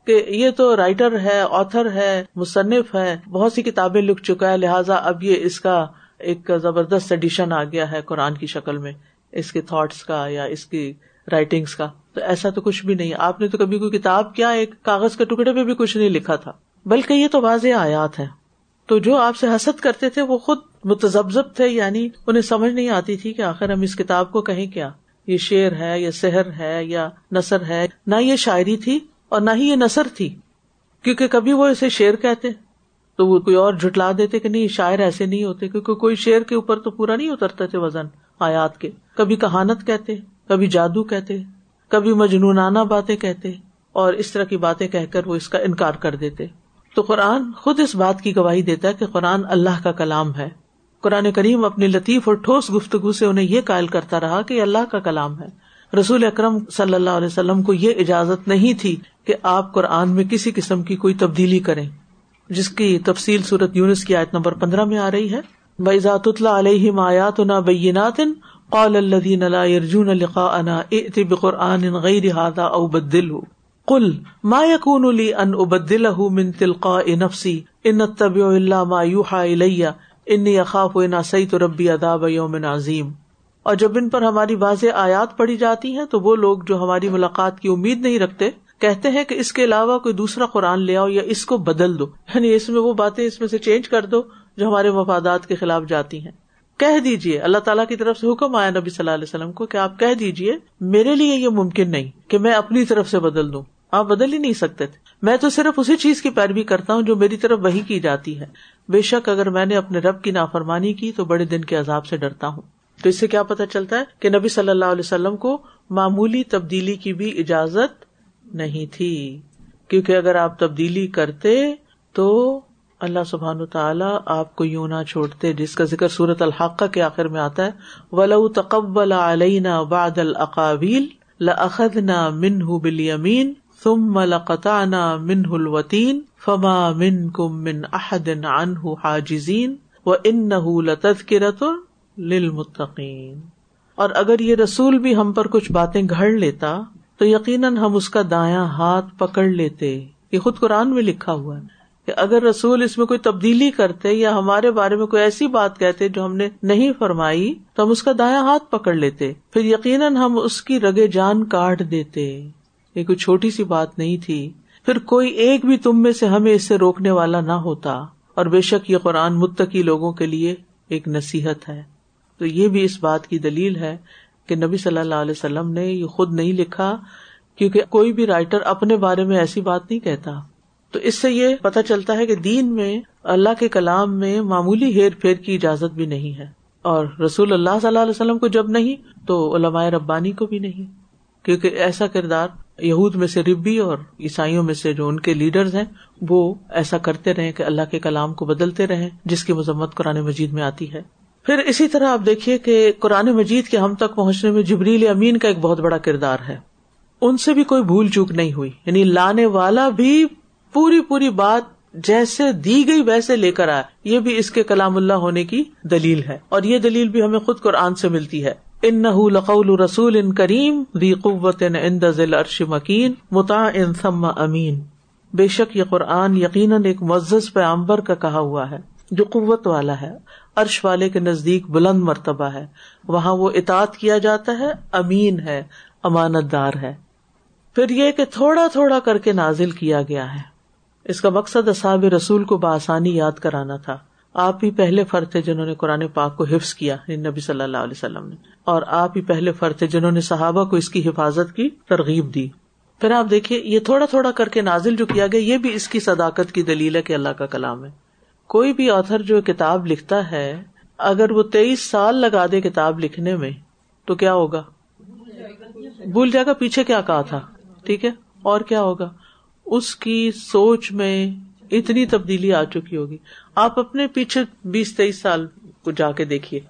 کہ یہ تو رائٹر ہے، آتھر ہے، مصنف ہے، بہت سی کتابیں لکھ چکا ہے، لہٰذا اب یہ اس کا ایک زبردست ایڈیشن آ گیا ہے قرآن کی شکل میں، اس کے تھاٹس کا یا اس کی رائٹنگس کا۔ تو ایسا تو کچھ بھی نہیں۔ آپ نے تو کبھی کوئی کتاب کیا، ایک کاغذ کے ٹکڑے پہ بھی کچھ نہیں لکھا تھا۔ بلکہ یہ تو واضح آیات ہے تو جو آپ سے حسد کرتے تھے، وہ خود متزبزب تھے یعنی انہیں سمجھ نہیں آتی تھی کہ آخر ہم اس کتاب کو کہیں کیا۔ یہ شعر ہے یا سحر ہے، یا نثر ہے۔ نہ یہ شاعری تھی اور نہ ہی یہ نثر تھی۔ کیونکہ کبھی وہ اسے شعر کہتے، تو وہ کوئی اور جٹلا دیتے کہ نہیں، شاعر ایسے نہیں ہوتے۔ کیونکہ کوئی شعر کے اوپر تو پورا نہیں اترتے تھے وزن آیات کے۔ کبھی کہانت کہتے، کبھی جادو کہتے۔ کبھی مجنونانہ باتیں کہتے اور اس طرح کی باتیں کہہ کر وہ اس کا انکار کر دیتے۔ تو قرآن خود اس بات کی گواہی دیتا ہے کہ قرآن اللہ کا کلام ہے۔ قرآن کریم اپنی لطیف اور ٹھوس گفتگو سے انہیں یہ قائل کرتا رہا کہ یہ اللہ کا کلام ہے۔ رسول اکرم صلی اللہ علیہ وسلم کو یہ اجازت نہیں تھی کہ آپ قرآن میں کسی قسم کی کوئی تبدیلی کریں۔ جس کی تفصیل صورت یونس کی آیت نمبر پندرہ میں آ رہی ہے۔ بزات اللہ علیہ مایات نا بینات قال الدین ارجون القا قرآن غیر ہادا او بدل کل ما یقون علی ان ابدل من تلقا نفسی ان طب اللہ ما یوحا الیہ انی اخاف نا سی تو ربی اداب یوم عظیم اور جب ان پر ہماری واضح آیات پڑھی جاتی ہیں، تو وہ لوگ جو ہماری ملاقات کی امید نہیں رکھتے، کہتے ہیں کہ اس کے علاوہ کوئی دوسرا قرآن لے آؤ یا اس کو بدل دو۔ یعنی اس میں وہ باتیں اس میں سے چینج کر دو جو ہمارے مفادات کے خلاف جاتی ہیں۔ کہہ دیجیے اللہ تعالیٰ کی طرف سے حکم آیا نبی صلی اللہ علیہ وسلم کو کہ آپ کہہ دیجیے میرے لیے یہ ممکن نہیں کہ میں اپنی طرف سے بدل دوں۔ آپ بدل ہی نہیں سکتے تھے۔ میں تو صرف اسی چیز کی پیروی کرتا ہوں جو میری طرف وہی کی جاتی ہے۔ بے شک اگر میں نے اپنے رب کی نافرمانی کی تو بڑے دن کے عذاب سے ڈرتا ہوں۔ تو اس سے کیا پتا چلتا ہے کہ نبی صلی اللہ علیہ وسلم کو معمولی تبدیلی کی بھی اجازت نہیں تھی۔ کیونکہ اگر آپ تبدیلی کرتے تو اللہ سبحان و تعالیٰ آپ کو یوں نہ چھوڑتے، جس کا ذکر صورت الحقہ کے آخر میں آتا ہے، ولو تقبل علینا بعد العقابیل لخد نہ منہ بلیمین ثم لقطعنا منہ الوتین فما من کم من احد عنہ حاجزین و ان لتذکرۃ للمتقین اور اگر یہ رسول بھی ہم پر کچھ باتیں گھڑ لیتا، تو یقیناً ہم اس کا دایاں ہاتھ پکڑ لیتے، یہ خود قرآن میں لکھا ہوا ہے۔ کہ اگر رسول اس میں کوئی تبدیلی کرتے یا ہمارے بارے میں کوئی ایسی بات کہتے جو ہم نے نہیں فرمائی، تو ہم اس کا دایاں ہاتھ پکڑ لیتے۔ پھر یقیناً ہم اس کی رگے جان کاٹ دیتے۔ یہ کوئی چھوٹی سی بات نہیں تھی۔ پھر کوئی ایک بھی تم میں سے ہمیں اس سے روکنے والا نہ ہوتا۔ اور بے شک یہ قرآن متقی لوگوں کے لیے ایک نصیحت ہے۔ تو یہ بھی اس بات کی دلیل ہے کہ نبی صلی اللہ علیہ وسلم نے یہ خود نہیں لکھا، کیونکہ کوئی بھی رائٹر اپنے بارے میں ایسی بات نہیں کہتا۔ تو اس سے یہ پتا چلتا ہے کہ دین میں اللہ کے کلام میں معمولی ہیر پھیر کی اجازت بھی نہیں ہے۔ اور رسول اللہ صلی اللہ علیہ وسلم کو جب نہیں، تو علماء ربانی کو بھی نہیں۔ کیونکہ ایسا کردار یہود میں سے ربی اور عیسائیوں میں سے جو ان کے لیڈرز ہیں، وہ ایسا کرتے رہے کہ اللہ کے کلام کو بدلتے رہے، جس کی مذمت قرآن مجید میں آتی ہے۔ پھر اسی طرح آپ دیکھیے کہ قرآن مجید کے ہم تک پہنچنے میں جبریل امین کا ایک بہت بڑا کردار ہے۔ ان سے بھی کوئی بھول چوک نہیں ہوئی۔ یعنی لانے والا بھی پوری پوری بات جیسے دی گئی ویسے لے کر آیا یہ بھی اس کے کلام اللہ ہونے کی دلیل ہے۔ اور یہ دلیل بھی ہمیں خود قرآن سے ملتی ہے۔ ان نہ لقول رسول ان کریم دی قوت ان ذیل عرش مکین متا ان سما امین۔ بے شک یہ قرآن یقیناً ایک معزز پیامبر کا کہا ہوا ہے، جو قوت والا ہے۔ عرش والے کے نزدیک بلند مرتبہ ہے۔ وہاں وہ اطاط کیا جاتا ہے، امین ہے امانت دار ہے۔ پھر یہ کہ تھوڑا تھوڑا کر کے نازل کیا گیا ہے۔ اس کا مقصد اصاب رسول کو بآسانی یاد کرانا تھا۔ آپ ہی پہلے فر تھے جنہوں نے قرآن پاک کو حفظ کیا یعنی نبی صلی اللہ علیہ وسلم نے۔ اور آپ ہی پہلے فر تھے جنہوں نے صحابہ کو اس کی حفاظت کی ترغیب دی۔ پھر آپ دیکھیے، یہ تھوڑا تھوڑا کر کے نازل جو کیا گیا، یہ بھی اس کی صداقت کی دلیل ہے کہ اللہ کا کلام ہے۔ کوئی بھی آتھر جو کتاب لکھتا ہے، اگر وہ تیئیس سال لگا دے کتاب لکھنے میں، تو کیا ہوگا؟ بھول جائے گا پیچھے کیا کہا تھا، ٹھیک ہے؟ اور کیا ہوگا؟ اس کی سوچ میں اتنی تبدیلی آ چکی ہوگی۔ آپ اپنے پیچھے بیس تیئیس سال کو جا کے دیکھیے۔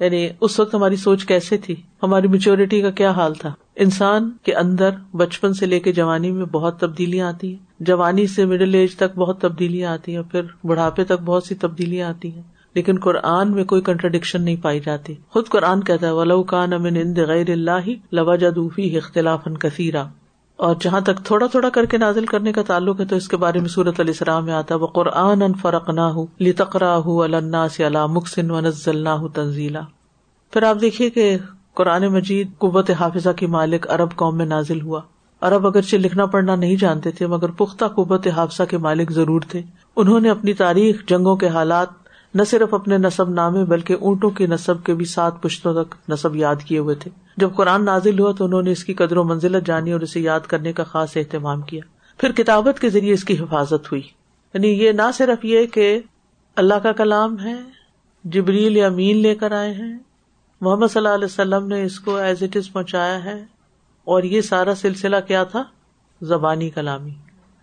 یعنی اس وقت ہماری سوچ کیسے تھی؟ ہماری میچورٹی کا کیا حال تھا؟ انسان کے اندر بچپن سے لے کے جوانی میں بہت تبدیلیاں آتی ہیں۔ جوانی سے مڈل ایج تک بہت تبدیلیاں آتی ہیں پھر بڑھاپے تک بہت سی تبدیلیاں آتی ہیں۔ لیکن قرآن میں کوئی کنٹرڈکشن نہیں پائی جاتی۔ خود قرآن کہتا ہے، ولو کان امن اند غیر اللہ لوا جدوفی اختلاف کثیرہ اور جہاں تک تھوڑا تھوڑا کر کے نازل کرنے کا تعلق ہے تو اس کے بارے میں صورت علیہ السلام میں آتا ہے وہ قرآن ان فرق نہ ہو لی تقرا ہُو اللہ سے اللہ مکسن و نزل نہ ہو تنزیلا پھر آپ دیکھیے کہ قرآن مجید قوت حافظہ کی مالک ارب قوم میں نازل ہوا۔ ارب اگرچہ لکھنا پڑھنا نہیں جانتے تھے، مگر پختہ قوت حافظہ کے مالک ضرور تھے۔ انہوں نے اپنی تاریخ، جنگوں کے حالات نہ صرف اپنے نصب نامے بلکہ اونٹوں کی نصب کے بھی سات پشتوں تک نصب یاد کیے ہوئے تھے۔ جب قرآن نازل ہوا تو انہوں نے اس کی قدر و منزلت جانی اور اسے یاد کرنے کا خاص اہتمام کیا۔ پھر کتابت کے ذریعے اس کی حفاظت ہوئی۔ یعنی یہ نہ صرف یہ کہ اللہ کا کلام ہے، جبریل یا مین لے کر آئے ہیں، محمد صلی اللہ علیہ وسلم نے اس کو ایز اٹ از پہنچایا ہے اور یہ سارا سلسلہ کیا تھا؟ زبانی کلامی۔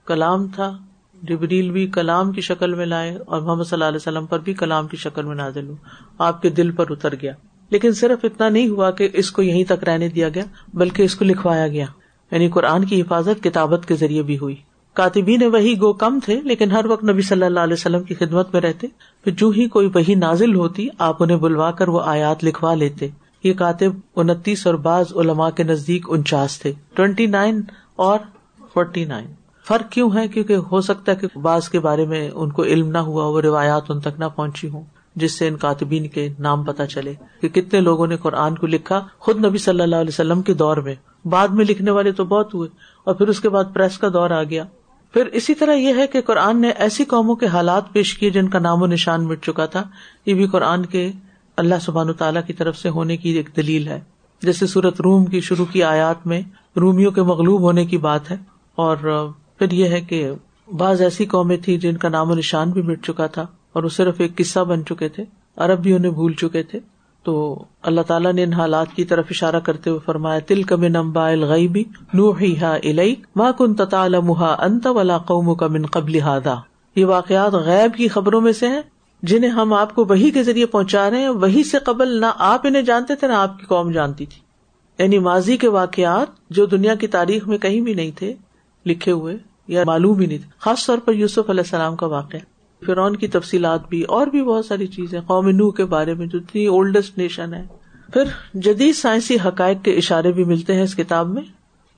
کلام تھا جبریل بھی کلام کی شکل میں لائے اور محمد صلی اللہ علیہ وسلم پر بھی کلام کی شکل میں نازل ہو۔ آپ کے دل پر اتر گیا۔ لیکن صرف اتنا نہیں ہوا کہ اس کو یہیں تک رہنے دیا گیا، بلکہ اس کو لکھوایا گیا۔ یعنی قرآن کی حفاظت کتابت کے ذریعے بھی ہوئی۔ کاتبی نے وہی گو کم تھے، لیکن ہر وقت نبی صلی اللہ علیہ وسلم کی خدمت میں رہتے۔ پھر جو ہی کوئی وہی نازل ہوتی، آپ انہیں بلوا کر وہ آیات لکھوا لیتے۔ یہ کاتب انتیس اور بعض علماء کے نزدیک انچاس تھے۔ ٹوینٹی نائن اور فورٹی نائن۔ فرق کیوں ہے؟ کیونکہ ہو سکتا ہے کہ بعض کے بارے میں ان کو علم نہ ہوا، وہ روایات ان تک نہ پہنچی ہوں، جس سے ان کاتبین کے نام پتا چلے کہ کتنے لوگوں نے قرآن کو لکھا۔ خود نبی صلی اللہ علیہ وسلم کے دور میں، بعد میں لکھنے والے تو بہت ہوئے، اور پھر اس کے بعد پریس کا دور آ گیا۔ پھر اسی طرح یہ ہے کہ قرآن نے ایسی قوموں کے حالات پیش کیے جن کا نام و نشان مٹ چکا تھا۔ یہ بھی قرآن کے اللہ سبحان تعالیٰ کی طرف سے ہونے کی ایک دلیل ہے۔ جیسے سورت روم کی شروع کی آیات میں رومیوں کے مغلوب ہونے کی بات ہے، اور پھر یہ ہے کہ بعض ایسی قومیں تھی جن کا نام و نشان بھی مٹ چکا تھا اور وہ صرف ایک قصہ بن چکے تھے، عرب بھی انہیں بھول چکے تھے۔ تو اللہ تعالیٰ نے ان حالات کی طرف اشارہ کرتے ہوئے فرمایا تل کم نمبا الغیبی نو ہی ہا ماں کن تطالمہ انت ولا قوم کا من قبل ہادا یہ واقعات غیب کی خبروں میں سے ہیں، جنہیں ہم آپ کو وہی کے ذریعے پہنچا رہے ہیں۔ وہی سے قبل نہ آپ انہیں جانتے تھے، نہ آپ کی قوم جانتی تھی۔ یعنی ماضی کے واقعات جو دنیا کی تاریخ میں کہیں بھی نہیں تھے لکھے ہوئے یا معلوم ہی نہیں تھے۔ خاص طور پر یوسف علیہ السلام کا واقعہ۔ فرعون کی تفصیلات بھی اور بھی بہت ساری چیزیں قوم نو کے بارے میں جو اتنی اولڈسٹ نیشن ہے۔ پھر جدید سائنسی حقائق کے اشارے بھی ملتے ہیں اس کتاب میں۔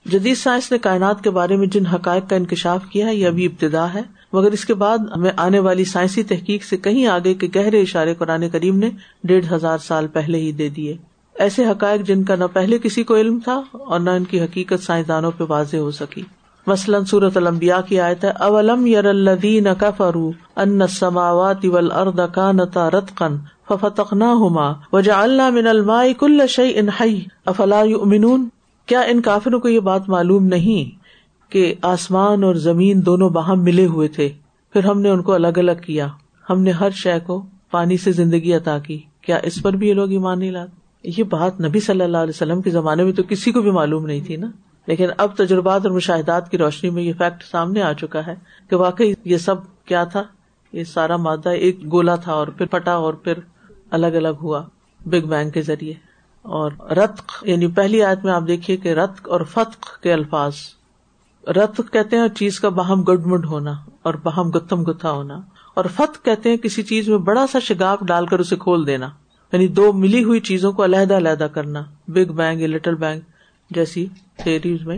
جدید سائنس نے کائنات کے بارے میں جن حقائق کا انکشاف کیا ہے، یہ ابھی ابتدا ہے۔ مگر اس کے بعد ہمیں آنے والی سائنسی تحقیق سے کہیں آگے کے گہرے اشارے قرآن کریم نے ڈیڑھ ہزار سال پہلے ہی دے دیے۔ ایسے حقائق جن کا نہ پہلے کسی کو علم تھا اور نہ ان کی حقیقت سائنسدانوں پہ واضح ہو سکی۔ مثلاً صورت المبیا کی آیت ہے، اولم یر الدین کفرو ان سماوات ول ارد کا نتا رت وجا اللہ من الماء کل شعی ان افلا یؤمنون؟ کیا ان کافروں کو یہ بات معلوم نہیں کہ آسمان اور زمین دونوں باہم ملے ہوئے تھے؟ پھر ہم نے ان کو الگ الگ کیا۔ ہم نے ہر شے کو پانی سے زندگی عطا کی۔ کیا اس پر بھی یہ لوگ ایمان نہیں لاتے؟ یہ بات نبی صلی اللہ علیہ وسلم کے زمانے میں تو کسی کو بھی معلوم نہیں تھی نا۔ لیکن اب تجربات اور مشاہدات کی روشنی میں یہ فیکٹ سامنے آ چکا ہے کہ واقعی یہ سب کیا تھا؟ یہ سارا مادہ ایک گولا تھا اور پھر پھٹا اور پھر الگ الگ ہوا بگ بینگ کے ذریعے۔ اور رتق یعنی پہلی آیت میں آپ دیکھیے کہ رتق اور فتق کے الفاظ۔ رت کہتے ہیں چیز کا باہم گڈ مڈ ہونا اور باہم گتم گتھا ہونا۔ اور فت کہتے ہیں کسی چیز میں بڑا سا شگاف ڈال کر اسے کھول دینا۔ یعنی دو ملی ہوئی چیزوں کو علیحدہ علیحدہ کرنا۔ بگ بینگ یا لٹل بینگ جیسی تھیریز میں۔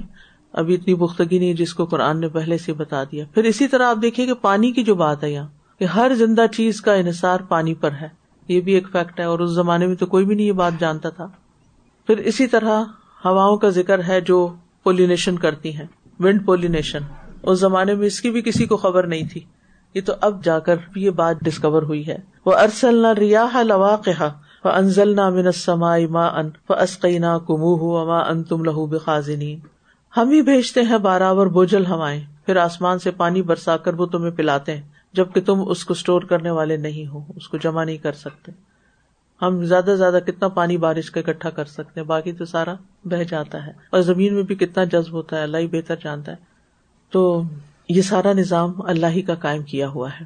ابھی اتنی پختگی نہیں جس کو قرآن نے پہلے سے بتا دیا۔ پھر اسی طرح آپ دیکھیے کہ پانی کی جو بات ہے یہاں، کہ ہر زندہ چیز کا انحصار پانی پر ہے۔ یہ بھی ایک فیکٹ ہے اور اس زمانے میں تو کوئی بھی نہیں یہ بات جانتا تھا۔ پھر اسی طرح ہواؤں کا ذکر ہے جو پولینیشن کرتی ہیں ونڈ پولینیشن اس زمانے میں اس کی بھی کسی کو خبر نہیں تھی۔ یہ تو اب جا کر یہ بات ڈسکور ہوئی ہے۔ وہ ارسل نہ ریاح لواق انزل نہ منسما ما ان اسقینا کمو اما ان تم لہو بخازنی ہم ہی بھیجتے ہیں بارابر بوجل ہوائیں پھر آسمان سے پانی برسا کر وہ تمہیں پلاتے ہیں، جبکہ تم اس کو اسٹور کرنے والے نہیں ہو، اس کو جمع نہیں کر سکتے۔ ہم زیادہ سے زیادہ کتنا پانی بارش کا اکٹھا کر سکتے ہیں، باقی تو سارا بہ جاتا ہے۔ اور زمین میں بھی کتنا جذب ہوتا ہے، اللہ ہی بہتر جانتا ہے۔ تو یہ سارا نظام اللہ ہی کا قائم کیا ہوا ہے۔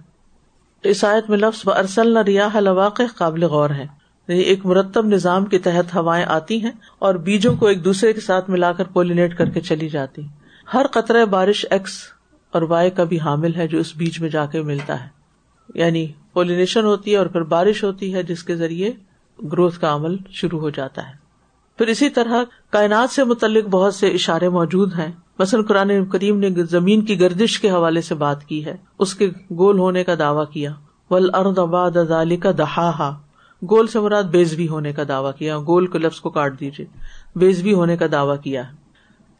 اس آیت میں لفظ ارسل نہ ریاح الواقع قابل غور ہے۔ یعنی ایک مرتب نظام کے تحت ہوائیں آتی ہیں اور بیجوں کو ایک دوسرے کے ساتھ ملا کر پولینیٹ کر کے چلی جاتی ہر قطرہ بارش ایکس اور وائی کا بھی حامل ہے جو اس بیچ میں جا کے ملتا ہے۔ یعنی پولینیشن ہوتی ہے اور پھر بارش ہوتی ہے جس کے ذریعے گروتھ کا عمل شروع ہو جاتا ہے۔ پھر اسی طرح کائنات سے متعلق بہت سے اشارے موجود ہیں۔ مثلاً قرآن کریم نے زمین کی گردش کے حوالے سے بات کی ہے۔ اس کے گول ہونے کا دعویٰ کیا۔ ول ارد آباد ادالی کا دہا گول سے مراد بےزوی ہونے کا دعویٰ کیا، گول کے لفظ کو کاٹ دیجیے بےزوی ہونے کا دعویٰ کیا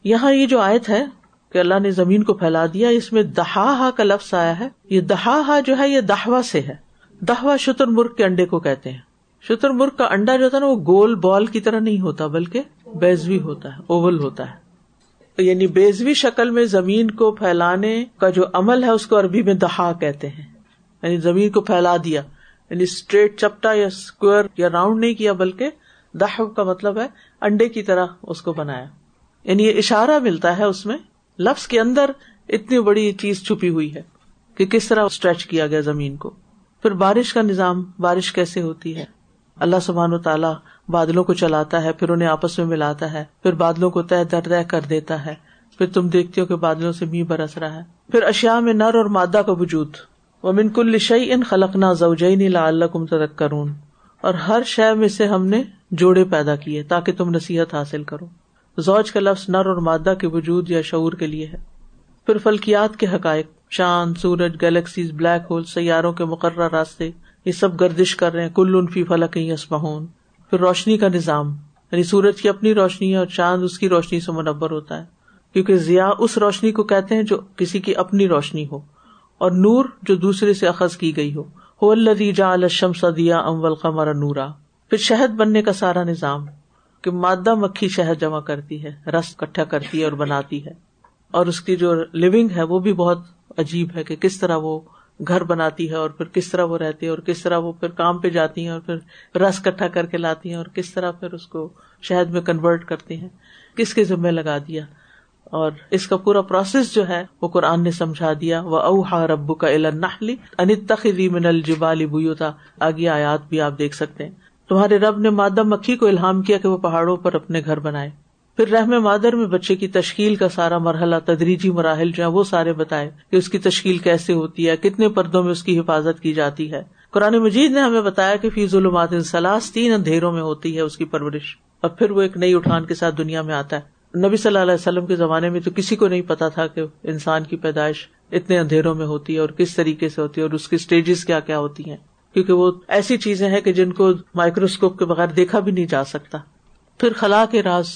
یہاں یہ جو آیت ہے کہ اللہ نے زمین کو پھیلا دیا، اس میں دہا کا لفظ آیا ہے۔ یہ دہا جو ہے، یہ دہوا سے ہے۔ دہوا شتر مرغ کے انڈے کو کہتے ہیں۔ شتر مرغ کا انڈا جو ہوتا ہے نا، وہ گول بال کی طرح نہیں ہوتا، بلکہ بیزوی ہوتا ہے، اوول ہوتا ہے۔ یعنی بیزوی شکل میں زمین کو پھیلانے کا جو عمل ہے، اس کو عربی میں دہا کہتے ہیں۔ یعنی زمین کو پھیلا دیا۔ یعنی اسٹریٹ چپٹا یا اسکوئر یا راؤنڈ نہیں کیا بلکہ دہ کا مطلب ہے انڈے کی طرح اس کو بنایا۔ یعنی یہ اشارہ ملتا ہے اس میں لفظ کے اندر اتنی بڑی چیز چھپی ہوئی ہے کہ کس طرح اسٹریچ کیا گیا زمین کو۔ پھر بارش کا نظام، بارش کیسے ہوتی ہے؟ اللہ سبحان و تعالیٰ بادلوں کو چلاتا ہے، پھر انہیں آپس میں ملاتا ہے، پھر بادلوں کو طے در طے کر دیتا ہے، پھر تم دیکھتے ہو کہ بادلوں سے می برس رہا ہے۔ پھر اشیاء میں نر اور مادہ کا وجود۔ وہ منکل شعی ان خلقنا زوجین لا اللہ اور ہر شے میں سے ہم نے جوڑے پیدا کیے تاکہ تم نصیحت حاصل کرو۔ زوج کا لفظ نر اور مادہ کے وجود یا شعور کے لیے ہے۔ پھر فلکیات کے حقائق چاند سورج، گلیکسیز، بلیک ہول سیاروں کے مقررہ راستے، یہ سب گردش کر رہے ہیں۔ کل انفی فلک اسمہون پھر روشنی کا نظام یعنی سورج کی اپنی روشنی ہے اور چاند اس کی روشنی سے منور ہوتا ہے۔ کیونکہ ضیا اس روشنی کو کہتے ہیں جو کسی کی اپنی روشنی ہو۔ اور نور جو دوسرے سے اخذ کی گئی ہو۔ جا الشم سدیا امول قمر نورا۔ پھر شہد بننے کا سارا نظام کہ مادہ مکھی شہد جمع کرتی ہے، رس کٹھا کرتی ہے اور بناتی ہے۔ اور اس کی جو لونگ ہے وہ بھی بہت عجیب ہے کہ کس طرح وہ گھر بناتی ہے اور پھر کس طرح وہ رہتی ہے اور کس طرح وہ پھر کام پہ جاتی ہیں اور پھر رس کٹھا کر کے لاتی ہیں اور کس طرح پھر اس کو شہد میں کنورٹ کرتی ہیں۔ کس کے ذمے لگا دیا؟ اور اس کا پورا پروسیس جو ہے وہ قرآن نے سمجھا دیا۔ وہ اوہا ربو کا النحلی انتخلی من الجبال بوتا آگے آیات بھی آپ دیکھ سکتے ہیں۔ تمہارے رب نے مادہ مکھی کو الہام کیا کہ وہ پہاڑوں پر اپنے گھر بنائے۔ پھر رحم مادر میں بچے کی تشکیل کا سارا مرحلہ، تدریجی مراحل جو ہے وہ سارے بتائے کہ اس کی تشکیل کیسے ہوتی ہے، کتنے پردوں میں اس کی حفاظت کی جاتی ہے۔ قرآن مجید نے ہمیں بتایا کہ فیض العمات سلاس تین اندھیروں میں ہوتی ہے اس کی پرورش۔ اور پھر وہ ایک نئی اٹھان کے ساتھ دنیا میں آتا ہے۔ نبی صلی اللہ علیہ وسلم کے زمانے میں تو کسی کو نہیں پتا تھا کہ انسان کی پیدائش اتنے اندھیروں میں ہوتی ہے اور کس طریقے سے ہوتی ہے اور اس کی اسٹیجز کیا کیا ہوتی ہیں۔ کیونکہ وہ ایسی چیزیں ہیں کہ جن کو مائکروسکوپ کے بغیر دیکھا بھی نہیں جا سکتا۔ پھر خلا کے راز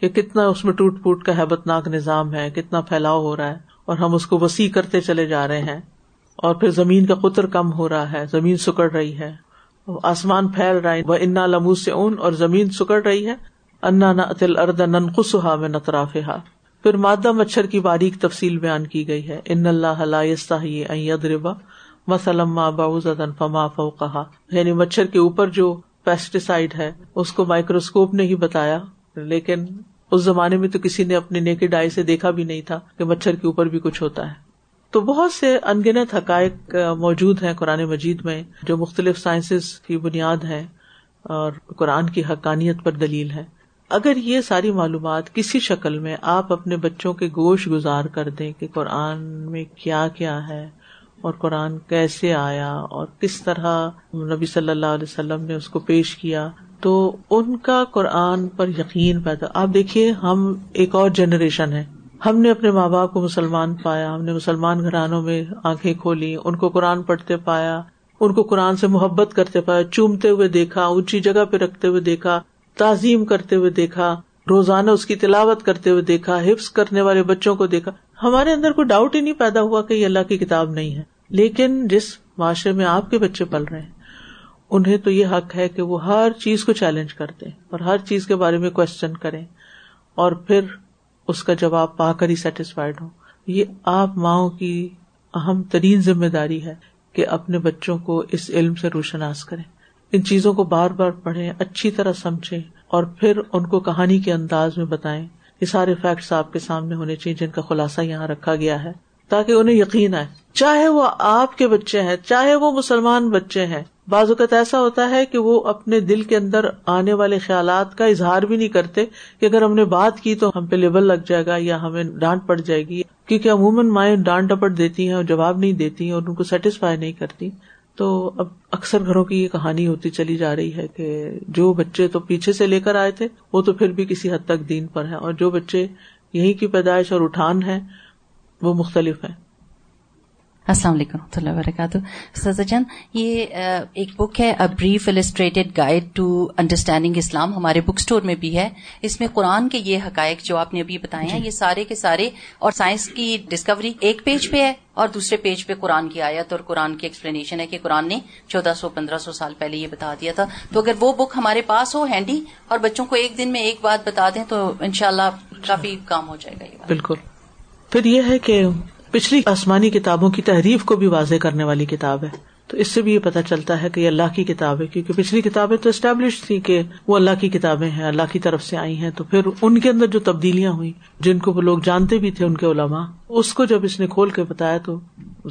کہ کتنا اس میں ٹوٹ پوٹ کا ہیبت ناک نظام ہے، کتنا پھیلاؤ ہو رہا ہے اور ہم اس کو وسیع کرتے چلے جا رہے ہیں۔ اور پھر زمین کا قطر کم ہو رہا ہے، زمین سکڑ رہی ہے۔ آسمان پھیل رہا ہے۔ وہ انا لمو سے اون اور زمین سکڑ رہی ہے۔ انا نہ اتل ارد نن خسا میں نتراف پھر مادہ مچھر کی باریک تفصیل بیان کی گئی ہے۔ ان اللہ ربا مسلم فما فو کہا یعنی مچھر کے اوپر جو پیسٹیسائڈ ہے، اس کو مائکروسکوپ نے ہی بتایا۔ لیکن اس زمانے میں تو کسی نے اپنے نیک ڈائی سے دیکھا بھی نہیں تھا کہ مچھر کے اوپر بھی کچھ ہوتا ہے۔ تو بہت سے انگنت حقائق موجود ہیں قرآن مجید میں، جو مختلف سائنسز کی بنیاد ہے اور قرآن کی حقانیت پر دلیل ہے۔ اگر یہ ساری معلومات کسی شکل میں آپ اپنے بچوں کے گوش گزار کر دیں کہ قرآن میں کیا کیا ہے اور قرآن کیسے آیا اور کس طرح نبی صلی اللہ علیہ وسلم نے اس کو پیش کیا، تو ان کا قرآن پر یقین پیدا۔ آپ دیکھیے، ہم ایک اور جنریشن ہے ہم نے اپنے ماں باپ کو مسلمان پایا، ہم نے مسلمان گھرانوں میں آنکھیں کھولی، ان کو قرآن پڑھتے پایا، ان کو قرآن سے محبت کرتے پایا، چومتے ہوئے دیکھا، اونچی جگہ پہ رکھتے ہوئے دیکھا۔ تعظیم کرتے ہوئے دیکھا، روزانہ اس کی تلاوت کرتے ہوئے دیکھا، حفظ کرنے والے بچوں کو دیکھا۔ ہمارے اندر کوئی ڈاؤٹ ہی نہیں پیدا ہوا کہ یہ اللہ کی کتاب نہیں ہے۔ لیکن جس معاشرے میں آپ کے بچے پل رہے ہیں، انہیں تو یہ حق ہے کہ وہ ہر چیز کو چیلنج کر دیں اور ہر چیز کے بارے میں کوشچن کریں اور پھر اس کا جواب پا کر ہی سیٹسفائڈ ہوں۔ یہ آپ ماؤں کی اہم ترین ذمہ داری ہے کہ اپنے بچوں کو اس علم سے روشناس کریں۔ ان چیزوں کو بار بار پڑھیں، اچھی طرح سمجھیں اور پھر ان کو کہانی کے انداز میں بتائیں۔ یہ سارے فیکٹس آپ کے سامنے ہونے چاہیے جن کا خلاصہ یہاں رکھا گیا ہے، تاکہ انہیں یقین آئے۔ چاہے وہ آپ کے بچے ہیں، چاہے وہ مسلمان بچے ہیں، بعض اوقات ایسا ہوتا ہے کہ وہ اپنے دل کے اندر آنے والے خیالات کا اظہار بھی نہیں کرتے کہ اگر ہم نے بات کی تو ہم پہ لیبل لگ جائے گا یا ہمیں ڈانٹ پڑ جائے گی، کیونکہ عموماً مائیں ڈانٹ ڈپٹ دیتی ہیں اور جواب نہیں دیتی ہیں اور ان کو سیٹسفائی نہیں کرتی۔ تو اب اکثر گھروں کی یہ کہانی ہوتی چلی جا رہی ہے کہ جو بچے تو پیچھے سے لے کر آئے تھے، وہ تو پھر بھی کسی حد تک دین پر ہے اور جو بچے یہیں کی پیدائش اور اٹھان ہے وہ مختلف ہیں۔ السلام علیکم رحمۃ اللہ وبرکاتہ۔ سزا چند یہ ایک بک ہے brief illustrated guide to understanding Islam ہمارے بک اسٹور میں بھی ہے۔ اس میں قرآن کے یہ حقائق جو آپ نے ابھی بتائے ہیں جی۔ یہ سارے کے سارے اور سائنس کی ڈسکوری ایک پیج پہ ہے اور دوسرے پیج پہ قرآن کی آیت اور قرآن کی ایکسپلینیشن ہے کہ قرآن نے چودہ سو پندرہ سو سال پہلے یہ بتا دیا تھا۔ تو اگر وہ بک ہمارے پاس ہو ہینڈی اور بچوں کو ایک دن میں ایک بات بتا دیں تو انشاءاللہ کافی کام ہو جائے گا بالکل۔ پھر یہ ہے کہ پچھلی آسمانی کتابوں کی تحریف کو بھی واضح کرنے والی کتاب ہے۔ تو اس سے بھی یہ پتا چلتا ہے کہ یہ اللہ کی کتاب ہے، کیونکہ پچھلی کتابیں تو اسٹیبلش تھی کہ وہ اللہ کی کتابیں ہیں، اللہ کی طرف سے آئی ہیں۔ تو پھر ان کے اندر جو تبدیلیاں ہوئی جن کو وہ لوگ جانتے بھی تھے ان کے علماء، اس کو جب اس نے کھول کے بتایا تو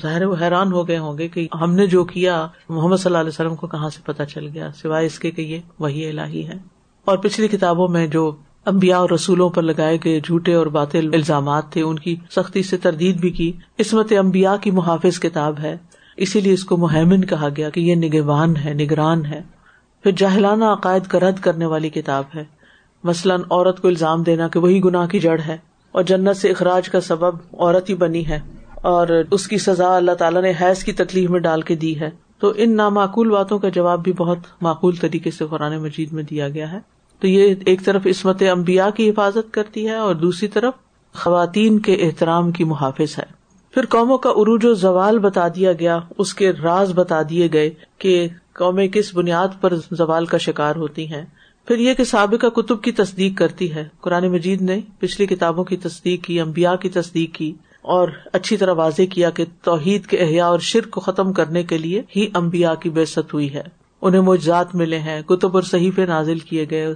ظاہر وہ حیران ہو گئے ہوں گے کہ ہم نے جو کیا، محمد صلی اللہ علیہ وسلم کو کہاں سے پتا چل گیا؟ سوائے اس کے کہ یہ وہی الہی ہے۔ اور پچھلی کتابوں میں جو امبیا اور رسولوں پر لگائے گئے جھوٹے اور باطل الزامات تھے، ان کی سختی سے تردید بھی کی۔ عصمت امبیا کی محافظ کتاب ہے۔ اسی لیے اس کو مہمن کہا گیا کہ یہ نگوان ہے، نگران ہے۔ پھر جاہلانہ عقائد کا رد کرنے والی کتاب ہے۔ مثلاً عورت کو الزام دینا کہ وہی گناہ کی جڑ ہے اور جنت سے اخراج کا سبب عورت ہی بنی ہے اور اس کی سزا اللہ تعالیٰ نے حیض کی تکلیف میں ڈال کے دی ہے۔ تو ان نامعقول باتوں کا جواب بھی بہت معقول طریقے سے قرآن مجید میں دیا گیا ہے۔ تو یہ ایک طرف عصمت امبیا کی حفاظت کرتی ہے اور دوسری طرف خواتین کے احترام کی محافظ ہے۔ پھر قوموں کا عروج و زوال بتا دیا گیا، اس کے راز بتا دیے گئے کہ قومیں کس بنیاد پر زوال کا شکار ہوتی ہیں۔ پھر یہ کہ سابقہ کتب کی تصدیق کرتی ہے۔ قرآن مجید نے پچھلی کتابوں کی تصدیق کی امبیا کی تصدیق کی اور اچھی طرح واضح کیا کہ توحید کے احیاء اور شرک کو ختم کرنے کے لیے ہی امبیا کی بےست ہوئی ہے۔ انہیں موجات ملے ہیں، کتب اور صحیفے نازل کیے گئے۔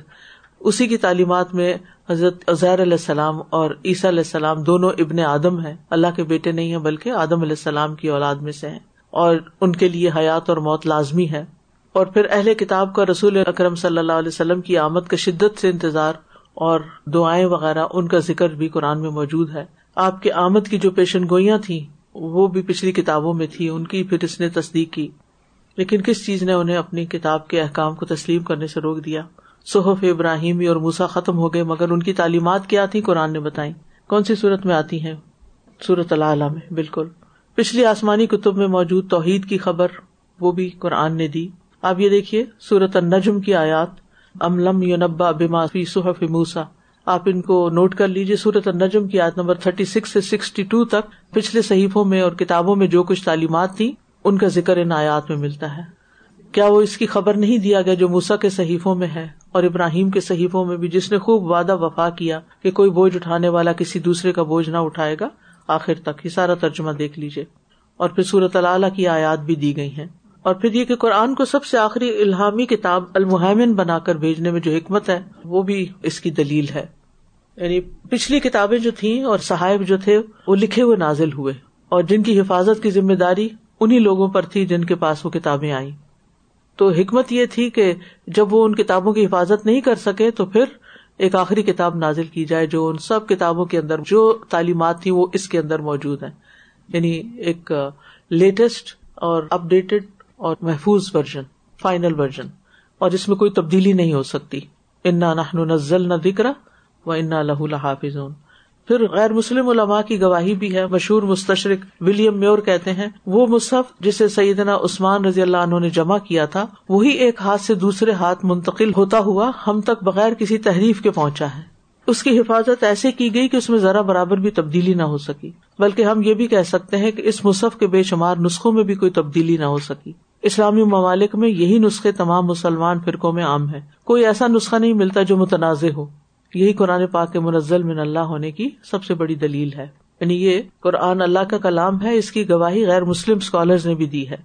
اسی کی تعلیمات میں حضرت اظہر علیہ السلام اور عیسیٰ علیہ السلام دونوں ابن آدم ہیں۔ اللہ کے بیٹے نہیں ہیں بلکہ آدم علیہ السلام کی اولاد میں سے ہیں۔ اور ان کے لیے حیات اور موت لازمی ہے۔ اور پھر اہل کتاب کا رسول اکرم صلی اللہ علیہ وسلم کی آمد کا شدت سے انتظار اور دعائیں وغیرہ، ان کا ذکر بھی قرآن میں موجود ہے۔ آپ کی آمد کی جو پیشن گوئیاں تھیں، وہ بھی پچھلی کتابوں میں تھی ان کی پھر اس نے تصدیق کی۔ لیکن کس چیز نے انہیں اپنی کتاب کے احکام کو تسلیم کرنے سے روک دیا؟ صحف ابراہیمی اور موسا ختم ہو گئے مگر ان کی تعلیمات کیا تھی قرآن نے بتائی کون سی صورت میں آتی ہیں؟ صورت اللہ میں، بالکل۔ پچھلی آسمانی کتب میں موجود توحید کی خبر، وہ بھی قرآن نے دی۔ آپ یہ دیکھیے سورت النجم کی آیات۔ ام لم یونبا بما فی صحف موسا آپ ان کو نوٹ کر لیجیے سورت النجم کی آیت نمبر تھرٹی سکس سے سکسٹی ٹو تک پچھلے صحیفوں میں اور کتابوں میں جو کچھ تعلیمات تھی ان کا ذکر ان آیات میں ملتا ہے۔ کیا وہ اس کی خبر نہیں دیا گیا جو موسا کے صحیفوں میں ہے اور ابراہیم کے صحیفوں میں بھی جس نے خوب وعدہ وفا کیا کہ کوئی بوجھ اٹھانے والا کسی دوسرے کا بوجھ نہ اٹھائے گا؟ آخر تک یہ سارا ترجمہ دیکھ لیجیے اور پھر صورت اللہ کی آیات بھی دی گئی ہیں۔ اور پھر یہ کہ قرآن کو سب سے آخری الحامی کتاب المحمن بنا کر بھیجنے میں جو حکمت ہے، وہ بھی اس کی دلیل ہے۔ یعنی پچھلی کتابیں جو تھیں اور صاحب جو تھے، وہ لکھے ہوئے نازل ہوئے۔ اور جن کی حفاظت کی ذمہ داری انہیں لوگوں پر تھی جن کے پاس وہ کتابیں آئی تو حکمت یہ تھی کہ جب وہ ان کتابوں کی حفاظت نہیں کر سکے تو پھر ایک آخری کتاب نازل کی جائے جو ان سب کتابوں کے اندر جو تعلیمات تھی وہ اس کے اندر موجود ہیں۔ یعنی ایک لیٹسٹ اور اپ ڈیٹڈ اور محفوظ ورژن، فائنل ورژن۔ اور اس میں کوئی تبدیلی نہیں ہو سکتی۔ انا نہ نزل نہ دکرا و انا لہ الحافظ پھر غیر مسلم علماء کی گواہی بھی ہے، مشہور مستشرق ولیم میور کہتے ہیں، وہ مصحف جسے سیدنا عثمان رضی اللہ عنہ نے جمع کیا تھا، وہی ایک ہاتھ سے دوسرے ہاتھ منتقل ہوتا ہوا ہم تک بغیر کسی تحریف کے پہنچا ہے۔ اس کی حفاظت ایسے کی گئی کہ اس میں ذرا برابر بھی تبدیلی نہ ہو سکی، بلکہ ہم یہ بھی کہہ سکتے ہیں کہ اس مصحف کے بے شمار نسخوں میں بھی کوئی تبدیلی نہ ہو سکی۔ اسلامی ممالک میں یہی نسخے تمام مسلمان فرقوں میں عام ہے کوئی ایسا نسخہ نہیں ملتا جو متنازع ہو۔ یہی قرآن پاک کے منزل من اللہ ہونے کی سب سے بڑی دلیل ہے۔ یعنی یہ قرآن اللہ کا کلام ہے، اس کی گواہی غیر مسلم اسکالر نے بھی دی ہے۔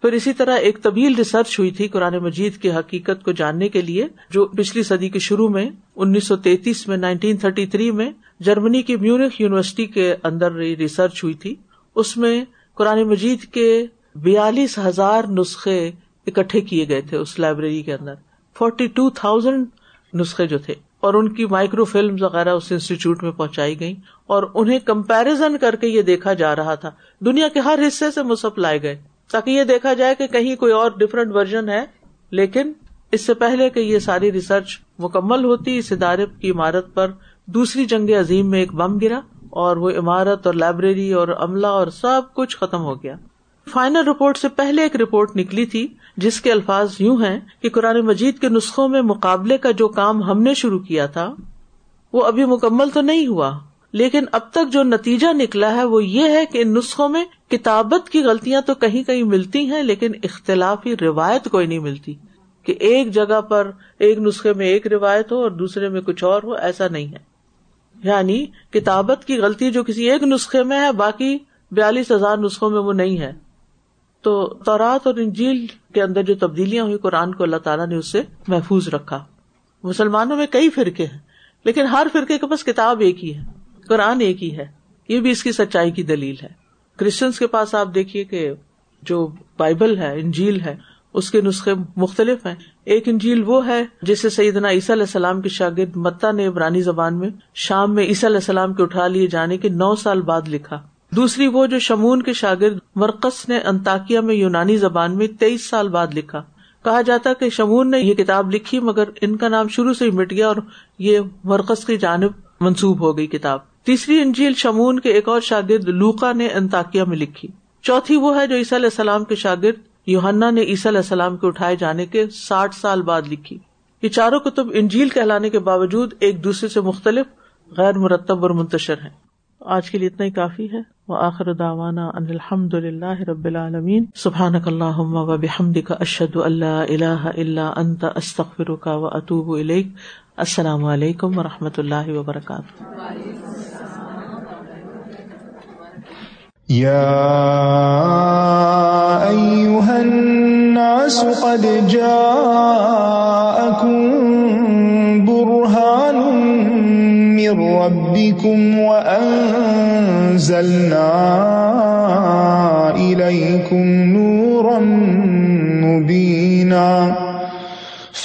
پھر اسی طرح ایک طویل ریسرچ ہوئی تھی قرآن مجید کی حقیقت کو جاننے کے لیے، جو پچھلی صدی کے شروع میں، انیس سو تینتیس میں نائنٹین تھرٹی تھری میں جرمنی کی میونک یونیورسٹی کے اندر ریسرچ ہوئی تھی۔ اس میں قرآن مجید کے بیالیس ہزار نسخے اکٹھے کیے گئے تھے اس لائبریری کے اندر۔ فورٹی ٹو تھاؤزینڈ نسخے جو تھے۔ اور ان کی مائکرو فلم وغیرہ اس انسٹیٹیوٹ میں پہنچائی گئی اور انہیں کمپیرزن کر کے یہ دیکھا جا رہا تھا۔ دنیا کے ہر حصے سے مصحف لائے گئے۔ تاکہ یہ دیکھا جائے کہ کہیں کوئی اور ڈفرنٹ ورژن ہے، لیکن اس سے پہلے کہ یہ ساری ریسرچ مکمل ہوتی، اس ادارے کی عمارت پر دوسری جنگ عظیم میں ایک بم گرا اور وہ عمارت اور لائبریری اور عملہ اور سب کچھ ختم ہو گیا۔ فائنل رپورٹ سے پہلے ایک رپورٹ نکلی تھی، جس کے الفاظ یوں ہیں کہ قرآن مجید کے نسخوں میں مقابلے کا جو کام ہم نے شروع کیا تھا، وہ ابھی مکمل تو نہیں ہوا۔ لیکن اب تک جو نتیجہ نکلا ہے، وہ یہ ہے کہ ان نسخوں میں کتابت کی غلطیاں تو کہیں کہیں ملتی ہیں، لیکن اختلافی روایت کوئی نہیں ملتی کہ ایک جگہ پر ایک نسخے میں ایک روایت ہو اور دوسرے میں کچھ اور ہو، ایسا نہیں ہے۔ یعنی کتابت کی غلطی جو کسی ایک نسخے میں ہے، باقی بیالیس ہزار نسخوں میں وہ نہیں ہے۔ تو تورات اور انجیل کے اندر جو تبدیلیاں ہوئی قرآن کو اللہ تعالیٰ نے اس سے محفوظ رکھا۔ مسلمانوں میں کئی فرقے ہیں، لیکن ہر فرقے کے پاس کتاب ایک ہی ہے، قرآن ایک ہی ہے۔ یہ بھی اس کی سچائی کی دلیل ہے۔ کرسچنس کے پاس آپ دیکھیے کہ جو بائبل ہے، انجیل ہے، اس کے نسخے مختلف ہیں۔ ایک انجیل وہ ہے جسے سیدنا عیسیٰ علیہ السلام کے شاگرد متا نے عبرانی زبان میں شام میں عیسیٰ علیہ السلام کے اٹھا لیے جانے کے نو سال بعد لکھا۔ دوسری وہ جو شمون کے شاگرد مرکز نے انتاکیا میں یونانی زبان میں تیئیس سال بعد لکھا۔ کہا جاتا کہ شمون نے یہ کتاب لکھی مگر ان کا نام شروع سے ہی مٹ گیا اور یہ مرکز کی جانب منسوب ہو گئی کتاب۔ تیسری انجیل شمون کے ایک اور شاگرد لوکا نے انتاکیا میں لکھی۔ چوتھی وہ ہے جو عیسیٰ علیہ السلام کے شاگرد یوہنا نے عیسیٰ علیہ السلام کے اٹھائے جانے کے ساٹھ سال بعد لکھی۔ یہ چاروں کتب انجیل کہلانے کے باوجود ایک دوسرے سے مختلف، غیر مرتب اور منتشر ہیں۔ آج کے لیے اتنا ہی کافی ہے۔ وہ آخر داوانا ان الحمد اللہ رب العالمین. سبحان اللہ و بحمد کا اشد اللہ اللہ اللہ انت استخر کا و اطوب السلام علیکم و رحمۃ اللہ وبرکاتہ. يا أيها الناس قد جاءكم برهان من ربكم وأنزلنا إليكم نورا مبينا